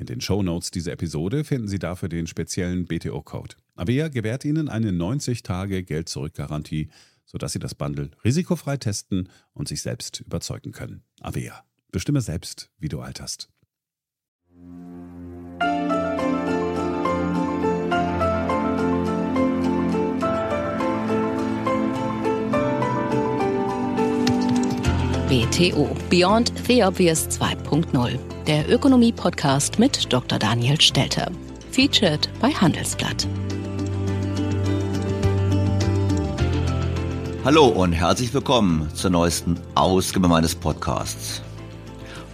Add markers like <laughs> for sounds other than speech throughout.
In den Shownotes dieser Episode finden Sie dafür den speziellen BTO-Code. Avea gewährt Ihnen eine 90-Tage-Geld-Zurück-Garantie, sodass Sie das Bundle risikofrei testen und sich selbst überzeugen können. Avea. Bestimme selbst, wie du alterst. BTO Beyond the Obvious 2.0 der Ökonomie-Podcast mit Dr. Daniel Stelter. Featured bei Handelsblatt. Hallo und herzlich willkommen zur neuesten Ausgabe meines Podcasts.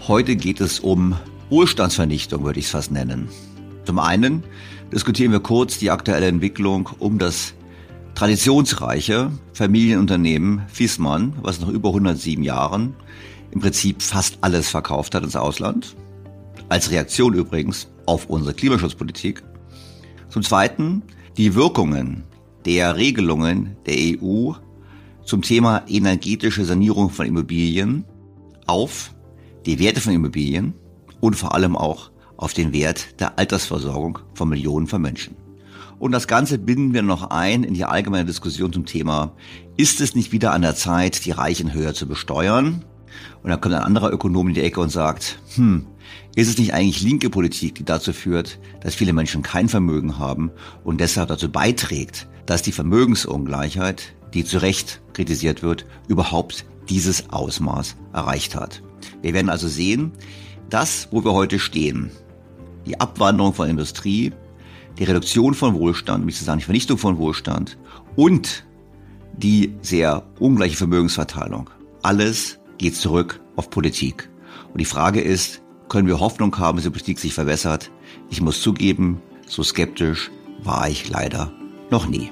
Heute geht es um Wohlstandsvernichtung, würde ich es fast nennen. Zum einen diskutieren wir kurz die aktuelle Entwicklung um das traditionsreiche Familienunternehmen Fiesmann, was nach über 107 Jahren im Prinzip fast alles verkauft hat ins Ausland. Als Reaktion übrigens auf unsere Klimaschutzpolitik. Zum Zweiten die Wirkungen der Regelungen der EU zum Thema energetische Sanierung von Immobilien auf die Werte von Immobilien und vor allem auch auf den Wert der Altersversorgung von Millionen von Menschen. Und das Ganze binden wir noch ein in die allgemeine Diskussion zum Thema, ist es nicht wieder an der Zeit, die Reichen höher zu besteuern? Und dann kommt ein anderer Ökonom in die Ecke und sagt, hm, ist es nicht eigentlich linke Politik, die dazu führt, dass viele Menschen kein Vermögen haben und deshalb dazu beiträgt, dass die Vermögensungleichheit, die zu Recht kritisiert wird, überhaupt dieses Ausmaß erreicht hat? Wir werden also sehen, das, wo wir heute stehen, die Abwanderung von Industrie, die Reduktion von Wohlstand, um nicht zu sagen die Vernichtung von Wohlstand und die sehr ungleiche Vermögensverteilung, alles geht zurück auf Politik. Und die Frage ist, können wir Hoffnung haben, dass die Politik sich verbessert? Ich muss zugeben, so skeptisch war ich leider noch nie.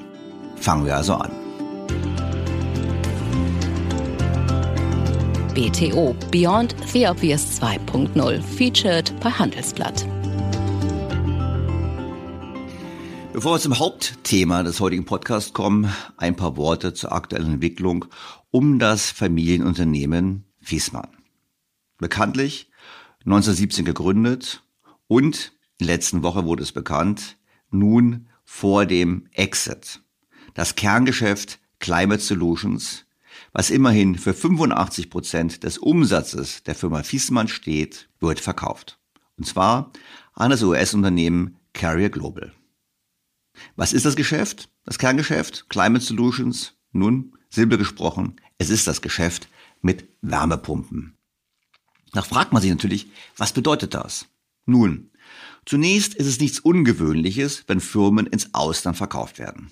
Fangen wir also an. BTO Beyond the Obvious 2.0 featured bei Handelsblatt. Bevor wir zum Hauptthema des heutigen Podcasts kommen, ein paar Worte zur aktuellen Entwicklung um das Familienunternehmen Fiesmann. Bekanntlich 1917 gegründet und in der letzten Woche wurde es bekannt, nun vor dem Exit. Das Kerngeschäft Climate Solutions, was immerhin für 85 Prozent des Umsatzes der Firma Fiesmann steht, wird verkauft. Und zwar an das US-Unternehmen Carrier Global. Was ist das Geschäft? Das Kerngeschäft? Climate Solutions? Nun, simpel gesprochen, es ist das Geschäft mit Wärmepumpen. Da fragt man sich natürlich, was bedeutet das? Nun, zunächst ist es nichts Ungewöhnliches, wenn Firmen ins Ausland verkauft werden.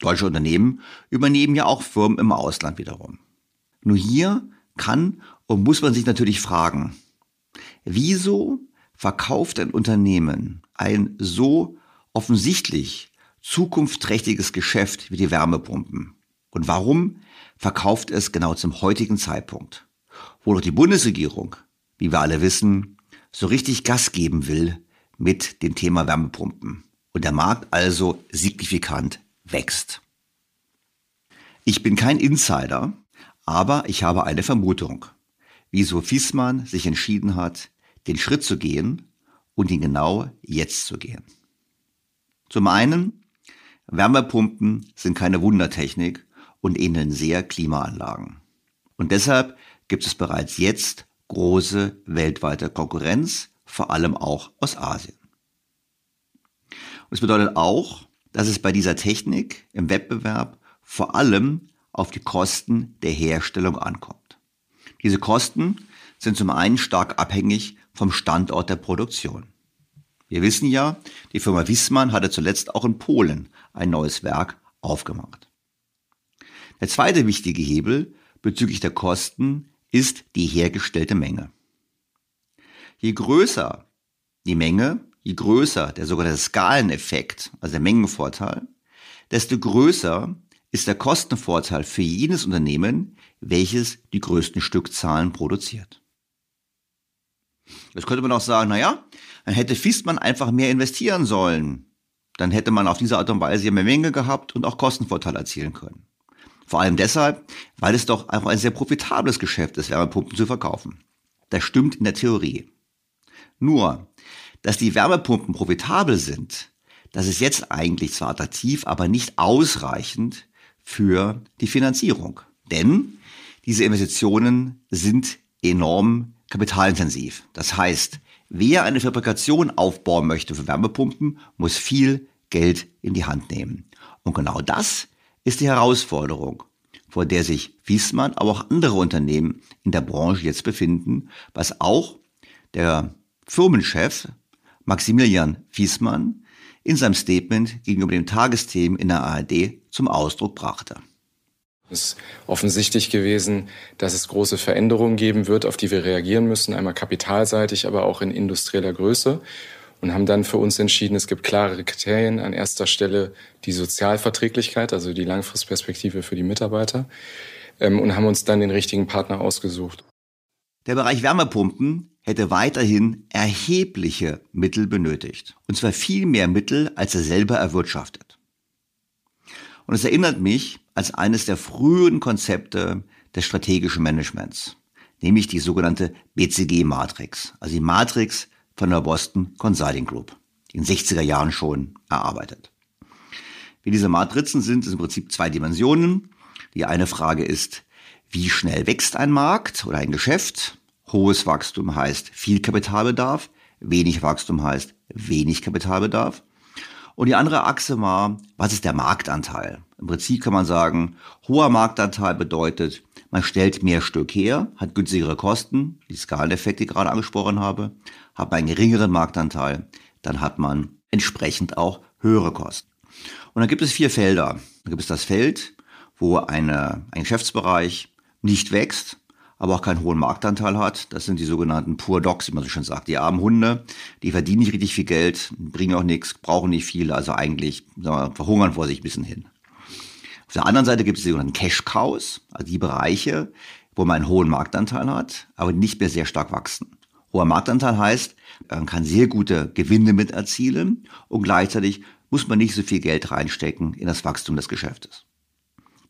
Deutsche Unternehmen übernehmen ja auch Firmen im Ausland wiederum. Nur hier kann und muss man sich natürlich fragen, wieso verkauft ein Unternehmen ein so offensichtlich zukunftsträchtiges Geschäft wie die Wärmepumpen? Und warum verkauft es genau zum heutigen Zeitpunkt, wo doch die Bundesregierung, wie wir alle wissen, so richtig Gas geben will mit dem Thema Wärmepumpen und der Markt also signifikant wächst. Ich bin kein Insider, aber ich habe eine Vermutung, wieso Fiesmann sich entschieden hat, den Schritt zu gehen und ihn genau jetzt zu gehen. Zum einen, Wärmepumpen sind keine Wundertechnik und ähneln sehr Klimaanlagen. Und deshalb gibt es bereits jetzt große weltweite Konkurrenz, vor allem auch aus Asien. Und es bedeutet auch, dass es bei dieser Technik im Wettbewerb vor allem auf die Kosten der Herstellung ankommt. Diese Kosten sind zum einen stark abhängig vom Standort der Produktion. Wir wissen ja, die Firma Wissmann hatte zuletzt auch in Polen ein neues Werk aufgemacht. Der zweite wichtige Hebel bezüglich der Kosten ist die hergestellte Menge. Je größer die Menge, je größer der sogenannte Skaleneffekt, also der Mengenvorteil, desto größer ist der Kostenvorteil für jenes Unternehmen, welches die größten Stückzahlen produziert. Jetzt könnte man auch sagen, naja, dann hätte Fiestmann einfach mehr investieren sollen. Dann hätte man auf diese Art und Weise mehr Menge gehabt und auch Kostenvorteile erzielen können. Vor allem deshalb, weil es doch einfach ein sehr profitables Geschäft ist, Wärmepumpen zu verkaufen. Das stimmt in der Theorie. Nur, dass die Wärmepumpen profitabel sind, das ist jetzt eigentlich zwar attraktiv, aber nicht ausreichend für die Finanzierung. Denn diese Investitionen sind enorm kapitalintensiv. Das heißt, wer eine Fabrikation aufbauen möchte für Wärmepumpen, muss viel Geld in die Hand nehmen. Und genau das ist die Herausforderung, vor der sich Wiesmann, aber auch andere Unternehmen in der Branche jetzt befinden, was auch der Firmenchef Maximilian Wiesmann in seinem Statement gegenüber dem Tagesthemen in der ARD zum Ausdruck brachte. Ist offensichtlich gewesen, dass es große Veränderungen geben wird, auf die wir reagieren müssen, einmal kapitalseitig, aber auch in industrieller Größe. Und haben dann für uns entschieden, es gibt klare Kriterien. An erster Stelle die Sozialverträglichkeit, also die Langfristperspektive für die Mitarbeiter. Ähm, und haben uns dann den richtigen Partner ausgesucht. Der Bereich Wärmepumpen hätte weiterhin erhebliche Mittel benötigt. Und zwar viel mehr Mittel, als er selber erwirtschaftet. Und es erinnert mich als eines der frühen Konzepte des strategischen Managements, nämlich die sogenannte BCG-Matrix, also die Matrix von der Boston Consulting Group, in den 60er Jahren schon erarbeitet. Wie diese Matrizen sind, ist im Prinzip zwei Dimensionen. Die eine Frage ist, wie schnell wächst ein Markt oder ein Geschäft? Hohes Wachstum heißt viel Kapitalbedarf, wenig Wachstum heißt wenig Kapitalbedarf. Und die andere Achse war, was ist der Marktanteil? Im Prinzip kann man sagen, hoher Marktanteil bedeutet, man stellt mehr Stück her, hat günstigere Kosten, die Skaleneffekte, die ich gerade angesprochen habe, hat man einen geringeren Marktanteil, dann hat man entsprechend auch höhere Kosten. Und dann gibt es vier Felder. Da gibt es das Feld, wo eine, ein Geschäftsbereich nicht wächst, aber auch keinen hohen Marktanteil hat. Das sind die sogenannten Poor Dogs, wie man so schön sagt. Die armen Hunde, die verdienen nicht richtig viel Geld, bringen auch nichts, brauchen nicht viel, also eigentlich wir, verhungern vor sich ein bisschen hin. Auf der anderen Seite gibt es die sogenannten Cash Cows, also die Bereiche, wo man einen hohen Marktanteil hat, aber nicht mehr sehr stark wachsen. Hoher Marktanteil heißt, man kann sehr gute Gewinne mit erzielen und gleichzeitig muss man nicht so viel Geld reinstecken in das Wachstum des Geschäftes.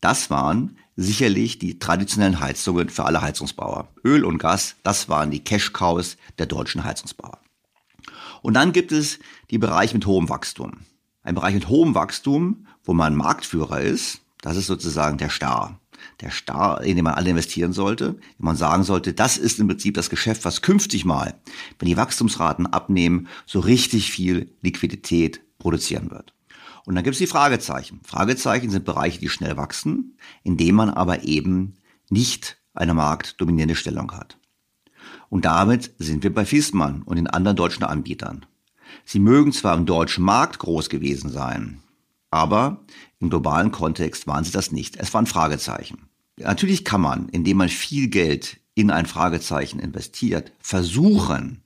Das waren sicherlich die traditionellen Heizungen für alle Heizungsbauer. Öl und Gas, das waren die Cash-Cows der deutschen Heizungsbauer. Und dann gibt es die Bereiche mit hohem Wachstum. Ein Bereich mit hohem Wachstum, wo man Marktführer ist, das ist sozusagen der Star. Der Star, in den man alle investieren sollte, wenn man sagen sollte, das ist im Prinzip das Geschäft, was künftig mal, wenn die Wachstumsraten abnehmen, so richtig viel Liquidität produzieren wird. Und dann gibt es die Fragezeichen. Fragezeichen sind Bereiche, die schnell wachsen, in denen man aber eben nicht eine marktdominierende Stellung hat. Und damit sind wir bei Fiesmann und den anderen deutschen Anbietern. Sie mögen zwar im deutschen Markt groß gewesen sein, aber im globalen Kontext waren sie das nicht. Es waren Fragezeichen. Natürlich kann man, indem man viel Geld in ein Fragezeichen investiert, versuchen,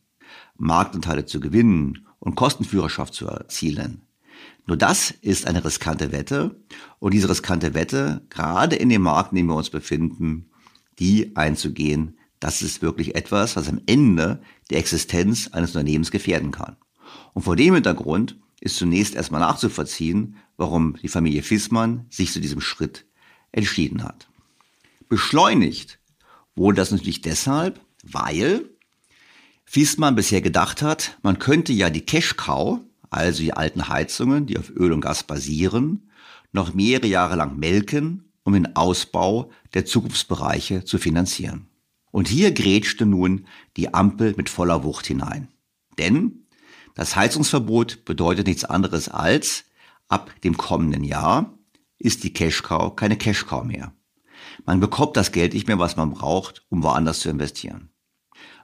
Marktanteile zu gewinnen und Kostenführerschaft zu erzielen. Nur das ist eine riskante Wette und diese riskante Wette, gerade in dem Markt, in dem wir uns befinden, die einzugehen, das ist wirklich etwas, was am Ende die Existenz eines Unternehmens gefährden kann. Und vor dem Hintergrund ist zunächst erstmal nachzuvollziehen, warum die Familie Fissmann sich zu diesem Schritt entschieden hat. Beschleunigt wurde das natürlich deshalb, weil Fissmann bisher gedacht hat, man könnte ja die Cash-Cow, also die alten Heizungen, die auf Öl und Gas basieren, noch mehrere Jahre lang melken, um den Ausbau der Zukunftsbereiche zu finanzieren. Und hier grätschte nun die Ampel mit voller Wucht hinein. Denn das Heizungsverbot bedeutet nichts anderes als, ab dem kommenden Jahr ist die Cashcow keine Cashcow mehr. Man bekommt das Geld nicht mehr, was man braucht, um woanders zu investieren.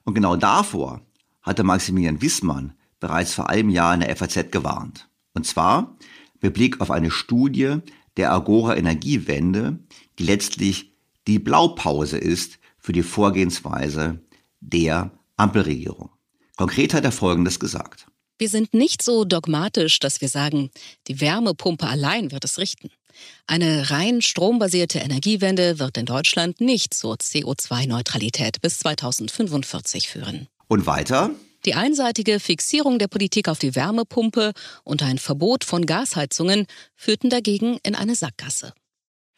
Und genau davor hatte Maximilian Wissmann bereits vor einem Jahr in der FAZ gewarnt. Und zwar mit Blick auf eine Studie der Agora Energiewende, die letztlich die Blaupause ist für die Vorgehensweise der Ampelregierung. Konkret hat er Folgendes gesagt. Wir sind nicht so dogmatisch, dass wir sagen, die Wärmepumpe allein wird es richten. Eine rein strombasierte Energiewende wird in Deutschland nicht zur CO2-Neutralität bis 2045 führen. Und weiter? Die einseitige Fixierung der Politik auf die Wärmepumpe und ein Verbot von Gasheizungen führten dagegen in eine Sackgasse.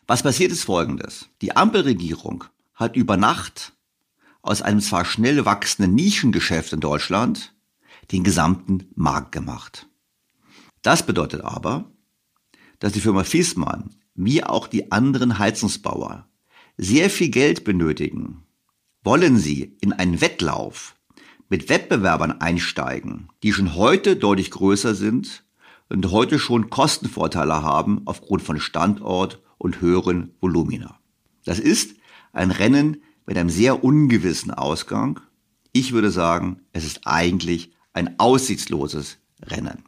Was passiert ist Folgendes. Die Ampelregierung hat über Nacht aus einem zwar schnell wachsenden Nischengeschäft in Deutschland den gesamten Markt gemacht. Das bedeutet aber, dass die Firma Fiesmann wie auch die anderen Heizungsbauer sehr viel Geld benötigen. Wollen sie in einen Wettlauf mit Wettbewerbern einsteigen, die schon heute deutlich größer sind und heute schon Kostenvorteile haben aufgrund von Standort und höheren Volumina. Das ist ein Rennen mit einem sehr ungewissen Ausgang. Ich würde sagen, es ist eigentlich ein aussichtsloses Rennen.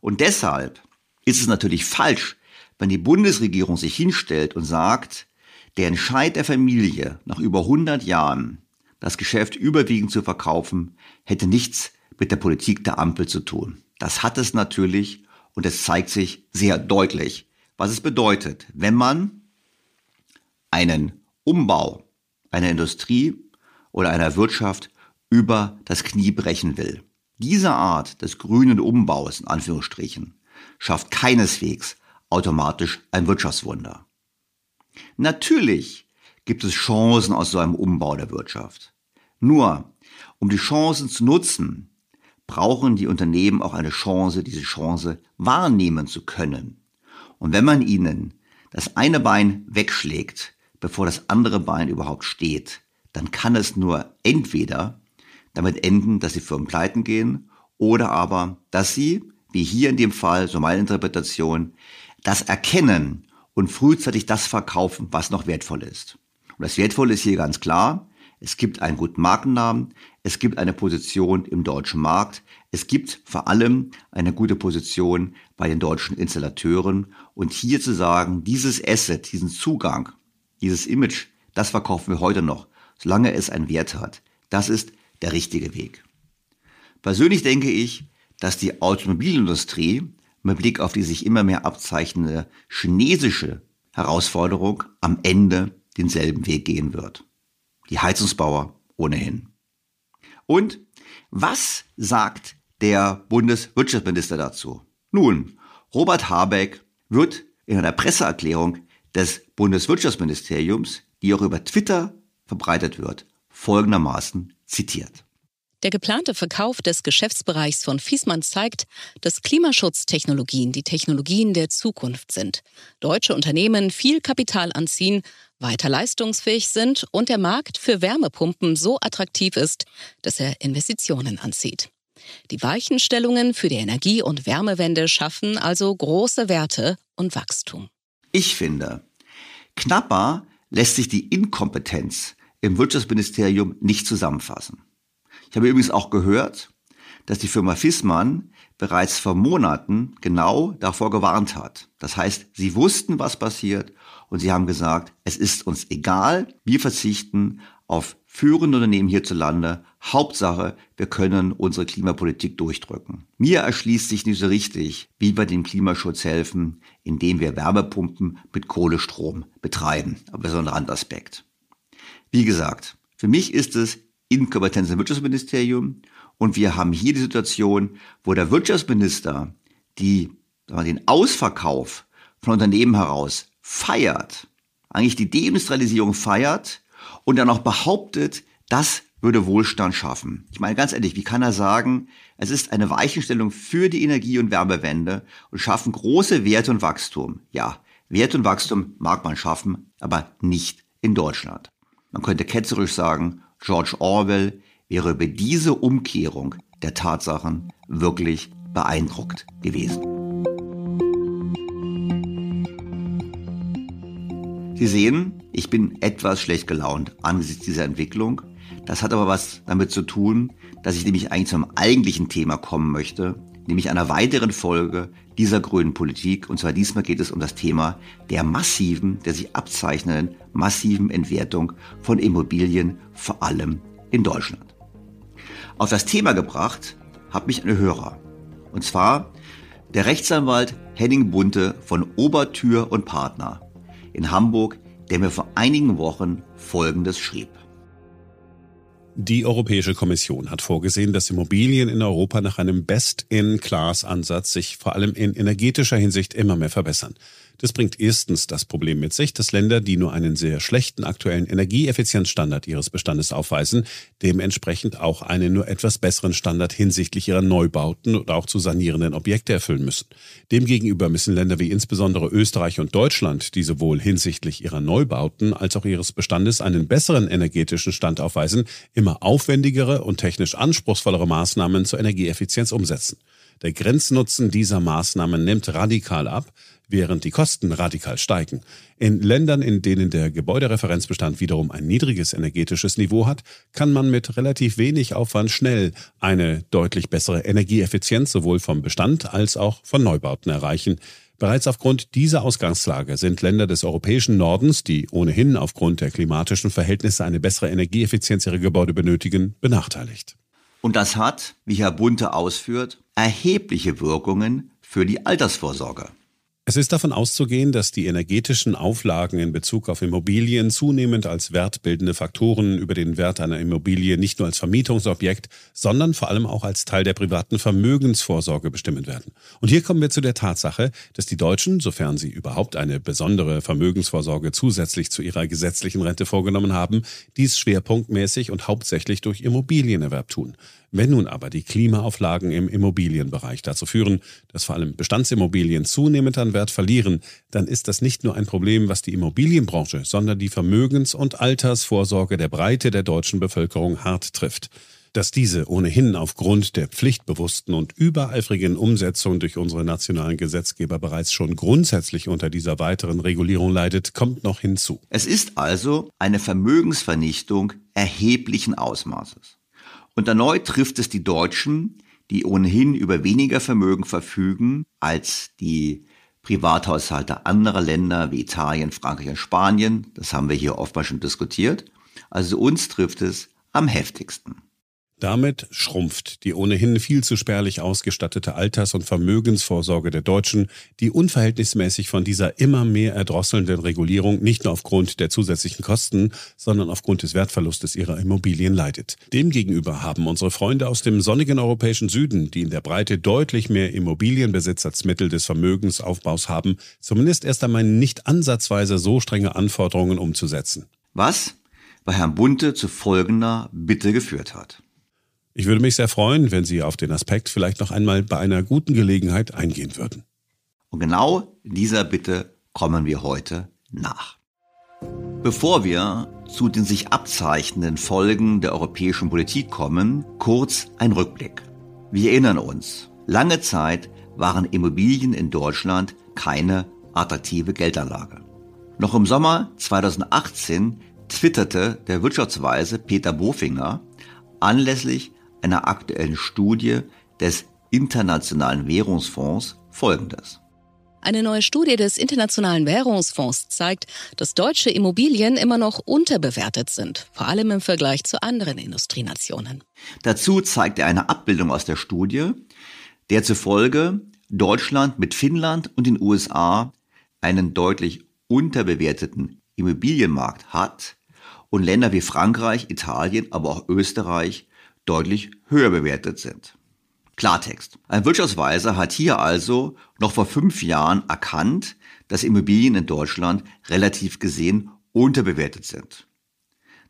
Und deshalb ist es natürlich falsch, wenn die Bundesregierung sich hinstellt und sagt, der Entscheid der Familie nach über 100 Jahren das Geschäft überwiegend zu verkaufen, hätte nichts mit der Politik der Ampel zu tun. Das hat es natürlich und es zeigt sich sehr deutlich, was es bedeutet, wenn man einen Umbau einer Industrie oder einer Wirtschaft über das Knie brechen will. Diese Art des grünen Umbaus in Anführungsstrichen schafft keineswegs automatisch ein Wirtschaftswunder. Natürlich gibt es Chancen aus so einem Umbau der Wirtschaft. Nur, um die Chancen zu nutzen, brauchen die Unternehmen auch eine Chance, diese Chance wahrnehmen zu können. Und wenn man ihnen das eine Bein wegschlägt, bevor das andere Bein überhaupt steht, dann kann es nur entweder damit enden, dass die Firmen pleiten gehen oder aber, dass sie, wie hier in dem Fall, so meine Interpretation, das erkennen und frühzeitig das verkaufen, was noch wertvoll ist. Und das Wertvolle ist hier ganz klar, es gibt einen guten Markennamen, es gibt eine Position im deutschen Markt, es gibt vor allem eine gute Position bei den deutschen Installateuren. Und hier zu sagen, dieses Asset, diesen Zugang, dieses Image, das verkaufen wir heute noch, solange es einen Wert hat. Das ist der richtige Weg. Persönlich denke ich, dass die Automobilindustrie mit Blick auf die sich immer mehr abzeichnende chinesische Herausforderung am Ende denselben Weg gehen wird. Die Heizungsbauer ohnehin. Und was sagt der Bundeswirtschaftsminister dazu? Nun, Robert Habeck wird in einer Presseerklärung des Bundeswirtschaftsministeriums, die auch über Twitter verbreitet wird, folgendermaßen zitiert. Der geplante Verkauf des Geschäftsbereichs von Fiesmann zeigt, dass Klimaschutztechnologien die Technologien der Zukunft sind. Deutsche Unternehmen viel Kapital anziehen, weiter leistungsfähig sind und der Markt für Wärmepumpen so attraktiv ist, dass er Investitionen anzieht. Die Weichenstellungen für die Energie- und Wärmewende schaffen also große Werte und Wachstum. Ich finde, knapper lässt sich die Inkompetenz im Wirtschaftsministerium nicht zusammenfassen. Ich habe übrigens auch gehört, dass die Firma Fissmann bereits vor Monaten genau davor gewarnt hat. Das heißt, sie wussten, was passiert und sie haben gesagt, es ist uns egal, wir verzichten auf führende Unternehmen hierzulande. Hauptsache, wir können unsere Klimapolitik durchdrücken. Mir erschließt sich nicht so richtig, wie wir dem Klimaschutz helfen, indem wir Wärmepumpen mit Kohlestrom betreiben. Aber so ein Randaspekt. Wie gesagt, für mich ist es Inkompetenz im Wirtschaftsministerium. Und wir haben hier die Situation, wo der Wirtschaftsminister die, den Ausverkauf von Unternehmen heraus feiert, eigentlich die Deindustrialisierung feiert und dann auch behauptet, das würde Wohlstand schaffen. Ich meine ganz ehrlich, wie kann er sagen, es ist eine Weichenstellung für die Energie- und Wärmewende und schaffen große Werte und Wachstum. Ja, Wert und Wachstum mag man schaffen, aber nicht in Deutschland. Man könnte ketzerisch sagen, George Orwell wäre über diese Umkehrung der Tatsachen wirklich beeindruckt gewesen. Sie sehen, ich bin etwas schlecht gelaunt angesichts dieser Entwicklung. Das hat aber was damit zu tun, dass ich nämlich eigentlich zum eigentlichen Thema kommen möchte, nämlich einer weiteren Folge dieser grünen Politik. Und zwar diesmal geht es um das Thema der massiven, der sich abzeichnenden massiven Entwertung von Immobilien, vor allem in Deutschland. Auf das Thema gebracht hat mich eine Hörer. Und zwar der Rechtsanwalt Henning Bunte von Obertür und Partner in Hamburg, der mir vor einigen Wochen Folgendes schrieb. Die Europäische Kommission hat vorgesehen, dass Immobilien in Europa nach einem Best-in-Class-Ansatz sich vor allem in energetischer Hinsicht immer mehr verbessern. Das bringt erstens das Problem mit sich, dass Länder, die nur einen sehr schlechten aktuellen Energieeffizienzstandard ihres Bestandes aufweisen, dementsprechend auch einen nur etwas besseren Standard hinsichtlich ihrer Neubauten oder auch zu sanierenden Objekte erfüllen müssen. Demgegenüber müssen Länder wie insbesondere Österreich und Deutschland, die sowohl hinsichtlich ihrer Neubauten als auch ihres Bestandes einen besseren energetischen Stand aufweisen, immer aufwendigere und technisch anspruchsvollere Maßnahmen zur Energieeffizienz umsetzen. Der Grenznutzen dieser Maßnahmen nimmt radikal ab, während die Kosten radikal steigen. In Ländern, in denen der Gebäudereferenzbestand wiederum ein niedriges energetisches Niveau hat, kann man mit relativ wenig Aufwand schnell eine deutlich bessere Energieeffizienz sowohl vom Bestand als auch von Neubauten erreichen. Bereits aufgrund dieser Ausgangslage sind Länder des europäischen Nordens, die ohnehin aufgrund der klimatischen Verhältnisse eine bessere Energieeffizienz ihrer Gebäude benötigen, benachteiligt. Und das hat, wie Herr Bunte ausführt, erhebliche Wirkungen für die Altersvorsorge. Es ist davon auszugehen, dass die energetischen Auflagen in Bezug auf Immobilien zunehmend als wertbildende Faktoren über den Wert einer Immobilie nicht nur als Vermietungsobjekt, sondern vor allem auch als Teil der privaten Vermögensvorsorge bestimmen werden. Und hier kommen wir zu der Tatsache, dass die Deutschen, sofern sie überhaupt eine besondere Vermögensvorsorge zusätzlich zu ihrer gesetzlichen Rente vorgenommen haben, dies schwerpunktmäßig und hauptsächlich durch Immobilienerwerb tun. Wenn nun aber die Klimaauflagen im Immobilienbereich dazu führen, dass vor allem Bestandsimmobilien zunehmend an Wert verlieren, dann ist das nicht nur ein Problem, was die Immobilienbranche, sondern die Vermögens- und Altersvorsorge der Breite der deutschen Bevölkerung hart trifft. Dass diese ohnehin aufgrund der pflichtbewussten und übereifrigen Umsetzung durch unsere nationalen Gesetzgeber bereits schon grundsätzlich unter dieser weiteren Regulierung leidet, kommt noch hinzu. Es ist also eine Vermögensvernichtung erheblichen Ausmaßes. Und erneut trifft es die Deutschen, die ohnehin über weniger Vermögen verfügen als die Privathaushalte anderer Länder wie Italien, Frankreich und Spanien. Das haben wir hier oftmals schon diskutiert. Also uns trifft es am heftigsten. Damit schrumpft die ohnehin viel zu spärlich ausgestattete Alters- und Vermögensvorsorge der Deutschen, die unverhältnismäßig von dieser immer mehr erdrosselnden Regulierung nicht nur aufgrund der zusätzlichen Kosten, sondern aufgrund des Wertverlustes ihrer Immobilien leidet. Demgegenüber haben unsere Freunde aus dem sonnigen europäischen Süden, die in der Breite deutlich mehr Immobilienbesitz als Mittel des Vermögensaufbaus haben, zumindest erst einmal nicht ansatzweise so strenge Anforderungen umzusetzen. Was bei Herrn Bunte zu folgender Bitte geführt hat. Ich würde mich sehr freuen, wenn Sie auf den Aspekt vielleicht noch einmal bei einer guten Gelegenheit eingehen würden. Und genau dieser Bitte kommen wir heute nach. Bevor wir zu den sich abzeichnenden Folgen der europäischen Politik kommen, kurz ein Rückblick. Wir erinnern uns, lange Zeit waren Immobilien in Deutschland keine attraktive Geldanlage. Noch im Sommer 2018 twitterte der Wirtschaftsweise Peter Bofinger anlässlich einer aktuellen Studie des Internationalen Währungsfonds Folgendes. Eine neue Studie des Internationalen Währungsfonds zeigt, dass deutsche Immobilien immer noch unterbewertet sind, vor allem im Vergleich zu anderen Industrienationen. Dazu zeigt er eine Abbildung aus der Studie, der zufolge Deutschland mit Finnland und den USA einen deutlich unterbewerteten Immobilienmarkt hat und Länder wie Frankreich, Italien, aber auch Österreich deutlich höher bewertet sind. Klartext. Ein Wirtschaftsweiser hat hier also noch vor fünf Jahren erkannt, dass Immobilien in Deutschland relativ gesehen unterbewertet sind.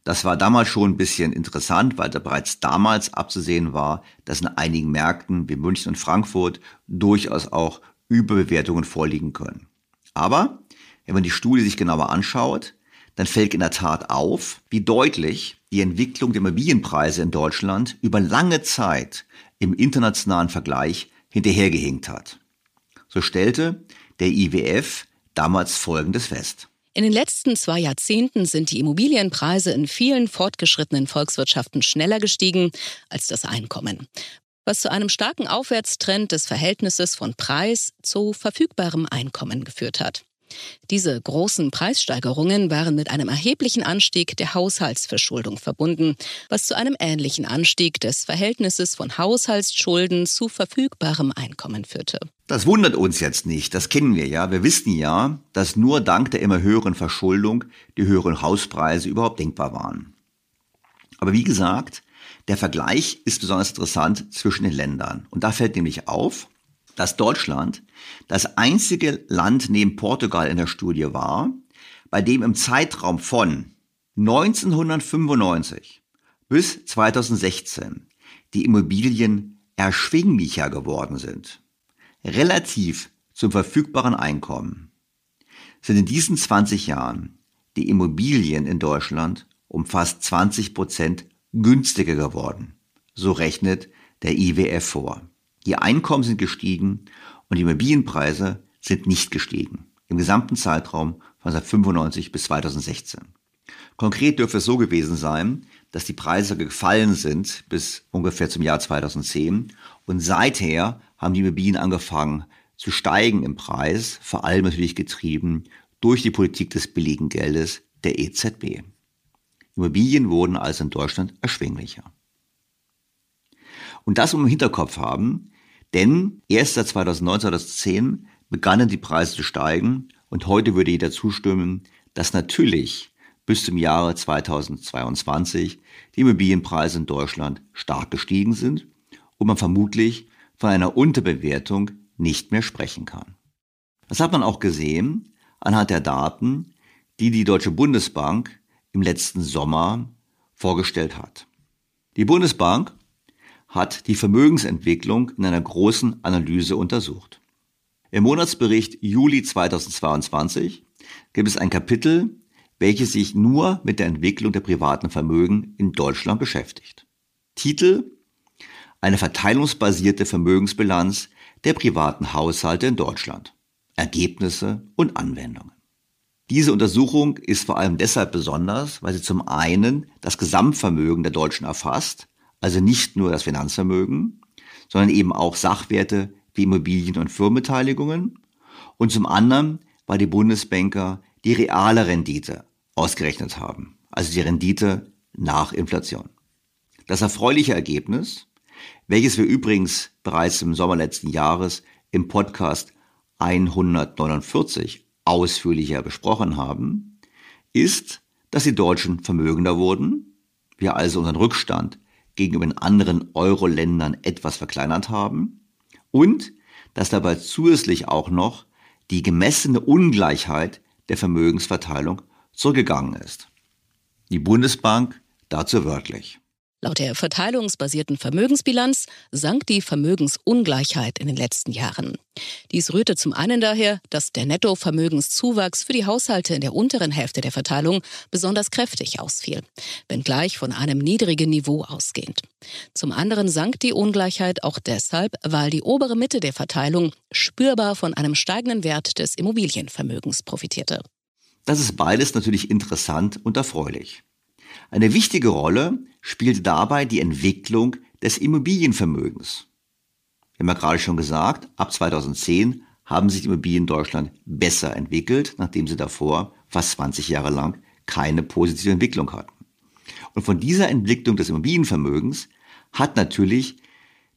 Das war damals schon ein bisschen interessant, weil da bereits damals abzusehen war, dass in einigen Märkten wie München und Frankfurt durchaus auch Überbewertungen vorliegen können. Aber wenn man die Studie sich genauer anschaut, dann fällt in der Tat auf, wie deutlich die Entwicklung der Immobilienpreise in Deutschland über lange Zeit im internationalen Vergleich hinterhergehinkt hat. So stellte der IWF damals Folgendes fest. In den letzten zwei Jahrzehnten sind die Immobilienpreise in vielen fortgeschrittenen Volkswirtschaften schneller gestiegen als das Einkommen, was zu einem starken Aufwärtstrend des Verhältnisses von Preis zu verfügbarem Einkommen geführt hat. Diese großen Preissteigerungen waren mit einem erheblichen Anstieg der Haushaltsverschuldung verbunden, was zu einem ähnlichen Anstieg des Verhältnisses von Haushaltsschulden zu verfügbarem Einkommen führte. Das wundert uns jetzt nicht, das kennen wir ja. Wir wissen ja, dass nur dank der immer höheren Verschuldung die höheren Hauspreise überhaupt denkbar waren. Aber wie gesagt, der Vergleich ist besonders interessant zwischen den Ländern. Und da fällt nämlich auf, dass Deutschland das einzige Land neben Portugal in der Studie war, bei dem im Zeitraum von 1995 bis 2016 die Immobilien erschwinglicher geworden sind, relativ zum verfügbaren Einkommen, sind in diesen 20 Jahren die Immobilien in Deutschland um fast 20 Prozent günstiger geworden. So rechnet der IWF vor. Die Einkommen sind gestiegen und die Immobilienpreise sind nicht gestiegen. Im gesamten Zeitraum von 1995 bis 2016. Konkret dürfte es so gewesen sein, dass die Preise gefallen sind bis ungefähr zum Jahr 2010 und seither haben die Immobilien angefangen zu steigen im Preis, vor allem natürlich getrieben durch die Politik des billigen Geldes der EZB. Immobilien wurden also in Deutschland erschwinglicher. Und das um im Hinterkopf haben, denn erst seit 2009, 2010 begannen die Preise zu steigen und heute würde jeder zustimmen, dass natürlich bis zum Jahre 2022 die Immobilienpreise in Deutschland stark gestiegen sind und man vermutlich von einer Unterbewertung nicht mehr sprechen kann. Das hat man auch gesehen anhand der Daten, die die Deutsche Bundesbank im letzten Sommer vorgestellt hat. Die Bundesbank hat die Vermögensentwicklung in einer großen Analyse untersucht. Im Monatsbericht Juli 2022 gibt es ein Kapitel, welches sich nur mit der Entwicklung der privaten Vermögen in Deutschland beschäftigt. Titel Eine verteilungsbasierte Vermögensbilanz der privaten Haushalte in Deutschland. Ergebnisse und Anwendungen. Diese Untersuchung ist vor allem deshalb besonders, weil sie zum einen das Gesamtvermögen der Deutschen erfasst, also nicht nur das Finanzvermögen, sondern eben auch Sachwerte wie Immobilien- und Firmenbeteiligungen. Und zum anderen, weil die Bundesbanker die reale Rendite ausgerechnet haben, also die Rendite nach Inflation. Das erfreuliche Ergebnis, welches wir übrigens bereits im Sommer letzten Jahres im Podcast 149 ausführlicher besprochen haben, ist, dass die Deutschen vermögender wurden, wir also unseren Rückstand gegenüber den anderen Euro-Ländern etwas verkleinert haben und dass dabei zusätzlich auch noch die gemessene Ungleichheit der Vermögensverteilung zurückgegangen ist. Die Bundesbank dazu wörtlich. Laut der verteilungsbasierten Vermögensbilanz sank die Vermögensungleichheit in den letzten Jahren. Dies rührte zum einen daher, dass der Nettovermögenszuwachs für die Haushalte in der unteren Hälfte der Verteilung besonders kräftig ausfiel, wenngleich von einem niedrigen Niveau ausgehend. Zum anderen sank die Ungleichheit auch deshalb, weil die obere Mitte der Verteilung spürbar von einem steigenden Wert des Immobilienvermögens profitierte. Das ist beides natürlich interessant und erfreulich. Eine wichtige Rolle spielt dabei die Entwicklung des Immobilienvermögens. Wir haben ja gerade schon gesagt, ab 2010 haben sich die Immobilien in Deutschland besser entwickelt, nachdem sie davor fast 20 Jahre lang keine positive Entwicklung hatten. Und von dieser Entwicklung des Immobilienvermögens hat natürlich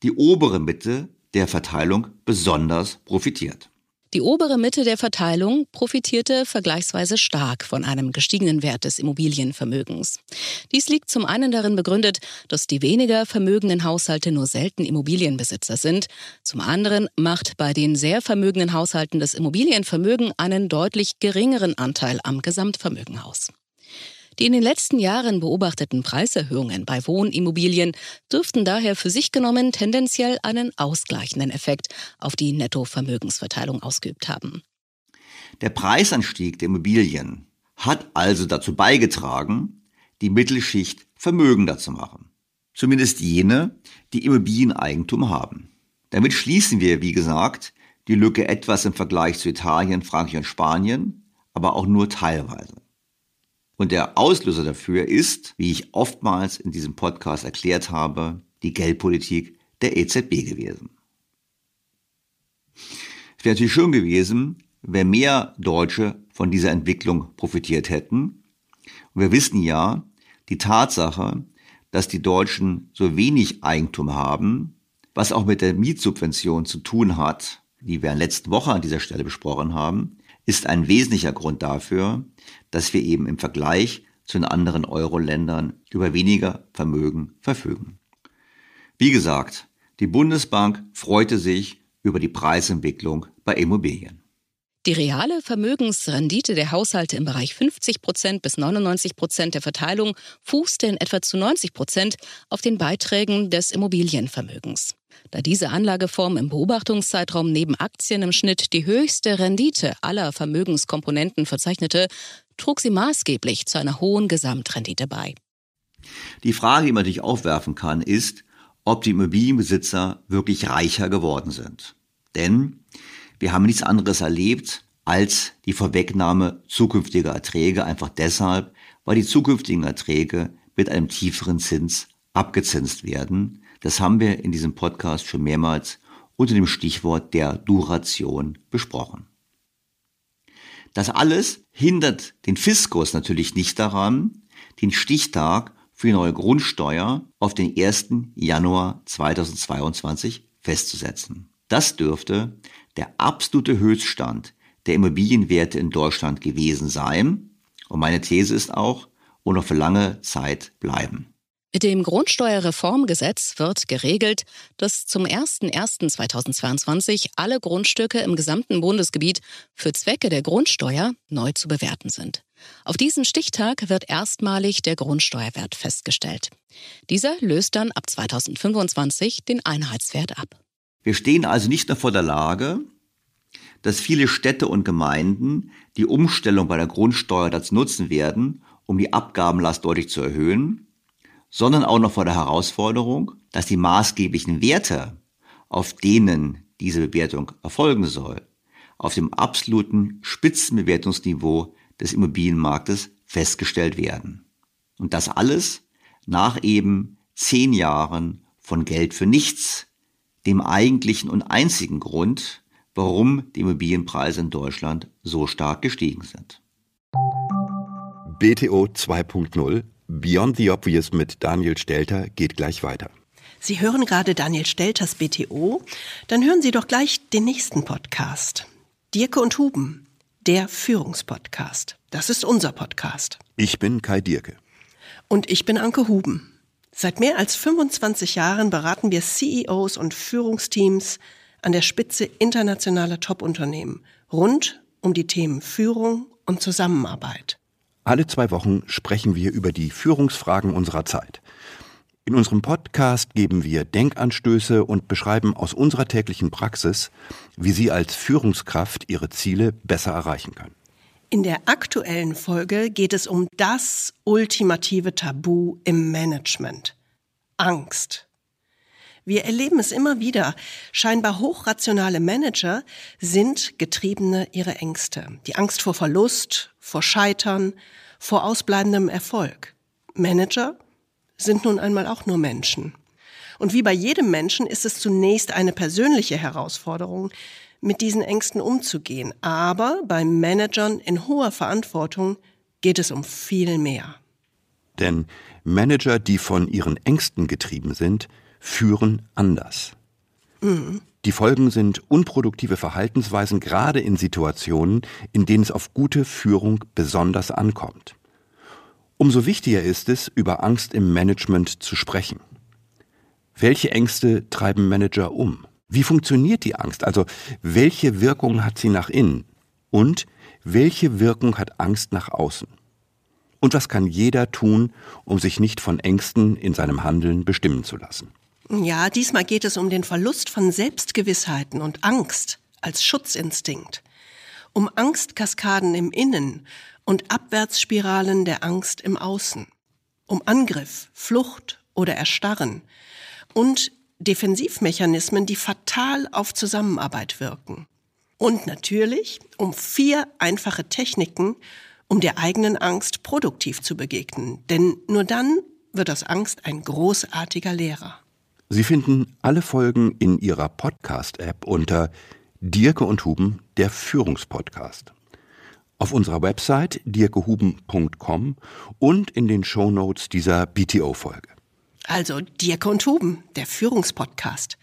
die obere Mitte der Verteilung besonders profitiert. Die obere Mitte der Verteilung profitierte vergleichsweise stark von einem gestiegenen Wert des Immobilienvermögens. Dies liegt zum einen darin begründet, dass die weniger vermögenden Haushalte nur selten Immobilienbesitzer sind. Zum anderen macht bei den sehr vermögenden Haushalten das Immobilienvermögen einen deutlich geringeren Anteil am Gesamtvermögen aus. Die in den letzten Jahren beobachteten Preiserhöhungen bei Wohnimmobilien dürften daher für sich genommen tendenziell einen ausgleichenden Effekt auf die Nettovermögensverteilung ausgeübt haben. Der Preisanstieg der Immobilien hat also dazu beigetragen, die Mittelschicht vermögender zu machen. Zumindest jene, die Immobilieneigentum haben. Damit schließen wir, wie gesagt, die Lücke etwas im Vergleich zu Italien, Frankreich und Spanien, aber auch nur teilweise. Und der Auslöser dafür ist, wie ich oftmals in diesem Podcast erklärt habe, die Geldpolitik der EZB gewesen. Es wäre natürlich schön gewesen, wenn mehr Deutsche von dieser Entwicklung profitiert hätten. Und wir wissen ja, die Tatsache, dass die Deutschen so wenig Eigentum haben, was auch mit der Mietsubvention zu tun hat, die wir in letzten Woche an dieser Stelle besprochen haben, ist ein wesentlicher Grund dafür, dass wir eben im Vergleich zu den anderen Euro-Ländern über weniger Vermögen verfügen. Wie gesagt, die Bundesbank freute sich über die Preisentwicklung bei Immobilien. Die reale Vermögensrendite der Haushalte im Bereich 50 Prozent bis 99 Prozent der Verteilung fußte in etwa zu 90 Prozent auf den Beiträgen des Immobilienvermögens. Da diese Anlageform im Beobachtungszeitraum neben Aktien im Schnitt die höchste Rendite aller Vermögenskomponenten verzeichnete, trug sie maßgeblich zu einer hohen Gesamtrendite bei. Die Frage, die man sich aufwerfen kann, ist, ob die Immobilienbesitzer wirklich reicher geworden sind. Denn wir haben nichts anderes erlebt als die Vorwegnahme zukünftiger Erträge, einfach deshalb, weil die zukünftigen Erträge mit einem tieferen Zins abgezinst werden. Das haben wir in diesem Podcast schon mehrmals unter dem Stichwort der Duration besprochen. Das alles hindert den Fiskus natürlich nicht daran, den Stichtag für die neue Grundsteuer auf den 1. Januar 2022 festzusetzen. Das dürfte der absolute Höchststand der Immobilienwerte in Deutschland gewesen sein. Und meine These ist auch, und noch für lange Zeit bleiben. Mit dem Grundsteuerreformgesetz wird geregelt, dass zum 01.01.2022 alle Grundstücke im gesamten Bundesgebiet für Zwecke der Grundsteuer neu zu bewerten sind. Auf diesen Stichtag wird erstmalig der Grundsteuerwert festgestellt. Dieser löst dann ab 2025 den Einheitswert ab. Wir stehen also nicht nur vor der Lage, dass viele Städte und Gemeinden die Umstellung bei der Grundsteuer dazu nutzen werden, um die Abgabenlast deutlich zu erhöhen, sondern auch noch vor der Herausforderung, dass die maßgeblichen Werte, auf denen diese Bewertung erfolgen soll, auf dem absoluten Spitzenbewertungsniveau des Immobilienmarktes festgestellt werden. Und das alles nach eben zehn Jahren von Geld für nichts dem eigentlichen und einzigen Grund, warum die Immobilienpreise in Deutschland so stark gestiegen sind. BTO 2.0 Beyond the Obvious mit Daniel Stelter geht gleich weiter. Sie hören gerade Daniel Stelters BTO. Dann hören Sie doch gleich den nächsten Podcast. Dirke und Huben, der Führungspodcast. Das ist unser Podcast. Ich bin Kai Dirke. Und ich bin Anke Huben. Seit mehr als 25 Jahren beraten wir CEOs und Führungsteams an der Spitze internationaler Top-Unternehmen rund um die Themen Führung und Zusammenarbeit. Alle zwei Wochen sprechen wir über die Führungsfragen unserer Zeit. In unserem Podcast geben wir Denkanstöße und beschreiben aus unserer täglichen Praxis, wie Sie als Führungskraft Ihre Ziele besser erreichen können. In der aktuellen Folge geht es um das ultimative Tabu im Management. Angst. Wir erleben es immer wieder. Scheinbar hochrationale Manager sind Getriebene ihrer Ängste. Die Angst vor Verlust, vor Scheitern, vor ausbleibendem Erfolg. Manager sind nun einmal auch nur Menschen. Und wie bei jedem Menschen ist es zunächst eine persönliche Herausforderung, mit diesen Ängsten umzugehen. Aber bei Managern in hoher Verantwortung geht es um viel mehr. Denn Manager, die von ihren Ängsten getrieben sind, führen anders. Mhm. Die Folgen sind unproduktive Verhaltensweisen gerade in Situationen, in denen es auf gute Führung besonders ankommt. Umso wichtiger ist es, über Angst im Management zu sprechen. Welche Ängste treiben Manager um? Wie funktioniert die Angst? Also welche Wirkung hat sie nach innen? Und welche Wirkung hat Angst nach außen? Und was kann jeder tun, um sich nicht von Ängsten in seinem Handeln bestimmen zu lassen? Ja, diesmal geht es um den Verlust von Selbstgewissheiten und Angst als Schutzinstinkt, um Angstkaskaden im Innen und Abwärtsspiralen der Angst im Außen, um Angriff, Flucht oder Erstarren und Defensivmechanismen, die fatal auf Zusammenarbeit wirken. Und natürlich um vier einfache Techniken, um der eigenen Angst produktiv zu begegnen. Denn nur dann wird aus Angst ein großartiger Lehrer. Sie finden alle Folgen in Ihrer Podcast-App unter Dirke und Huben, der Führungspodcast. Auf unserer Website dirkehuben.com und in den Shownotes dieser BTO-Folge. Also Dirke und Huben, der Führungspodcast.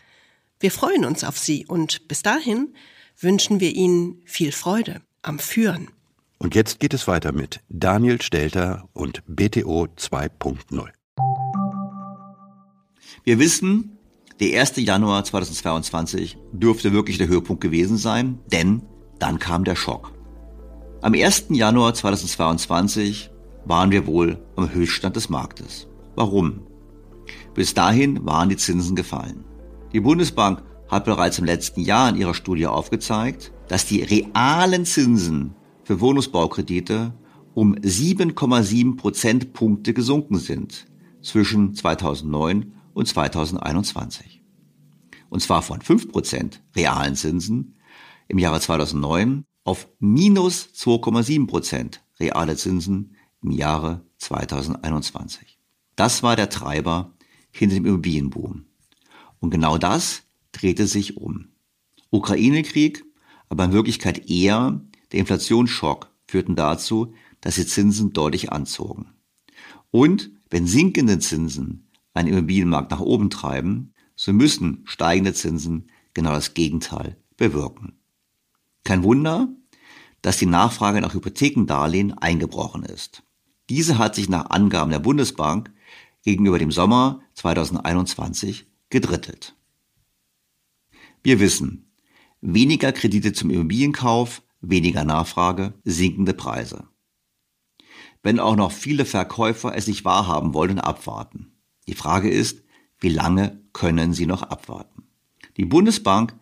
Wir freuen uns auf Sie und bis dahin wünschen wir Ihnen viel Freude am Führen. Und jetzt geht es weiter mit Daniel Stelter und BTO 2.0. Wir wissen, der 1. Januar 2022 dürfte wirklich der Höhepunkt gewesen sein, denn dann kam der Schock. Am 1. Januar 2022 waren wir wohl am Höchststand des Marktes. Warum? Bis dahin waren die Zinsen gefallen. Die Bundesbank hat bereits im letzten Jahr in ihrer Studie aufgezeigt, dass die realen Zinsen für Wohnungsbaukredite um 7,7 Prozentpunkte gesunken sind zwischen 2009 und 2021. Und zwar von 5% realen Zinsen im Jahre 2009 auf minus 2,7% reale Zinsen im Jahre 2021. Das war der Treiber hinter dem Immobilienboom. Und genau das drehte sich um. Ukraine-Krieg, aber in Wirklichkeit eher der Inflationsschock führten dazu, dass die Zinsen deutlich anzogen. Und wenn sinkende Zinsen einen Immobilienmarkt nach oben treiben, so müssen steigende Zinsen genau das Gegenteil bewirken. Kein Wunder, dass die Nachfrage nach Hypothekendarlehen eingebrochen ist. Diese hat sich nach Angaben der Bundesbank gegenüber dem Sommer 2021 gedrittelt. Wir wissen, weniger Kredite zum Immobilienkauf, weniger Nachfrage, sinkende Preise. Wenn auch noch viele Verkäufer es nicht wahrhaben wollen und abwarten. Die Frage ist, wie lange können sie noch abwarten? Die Bundesbank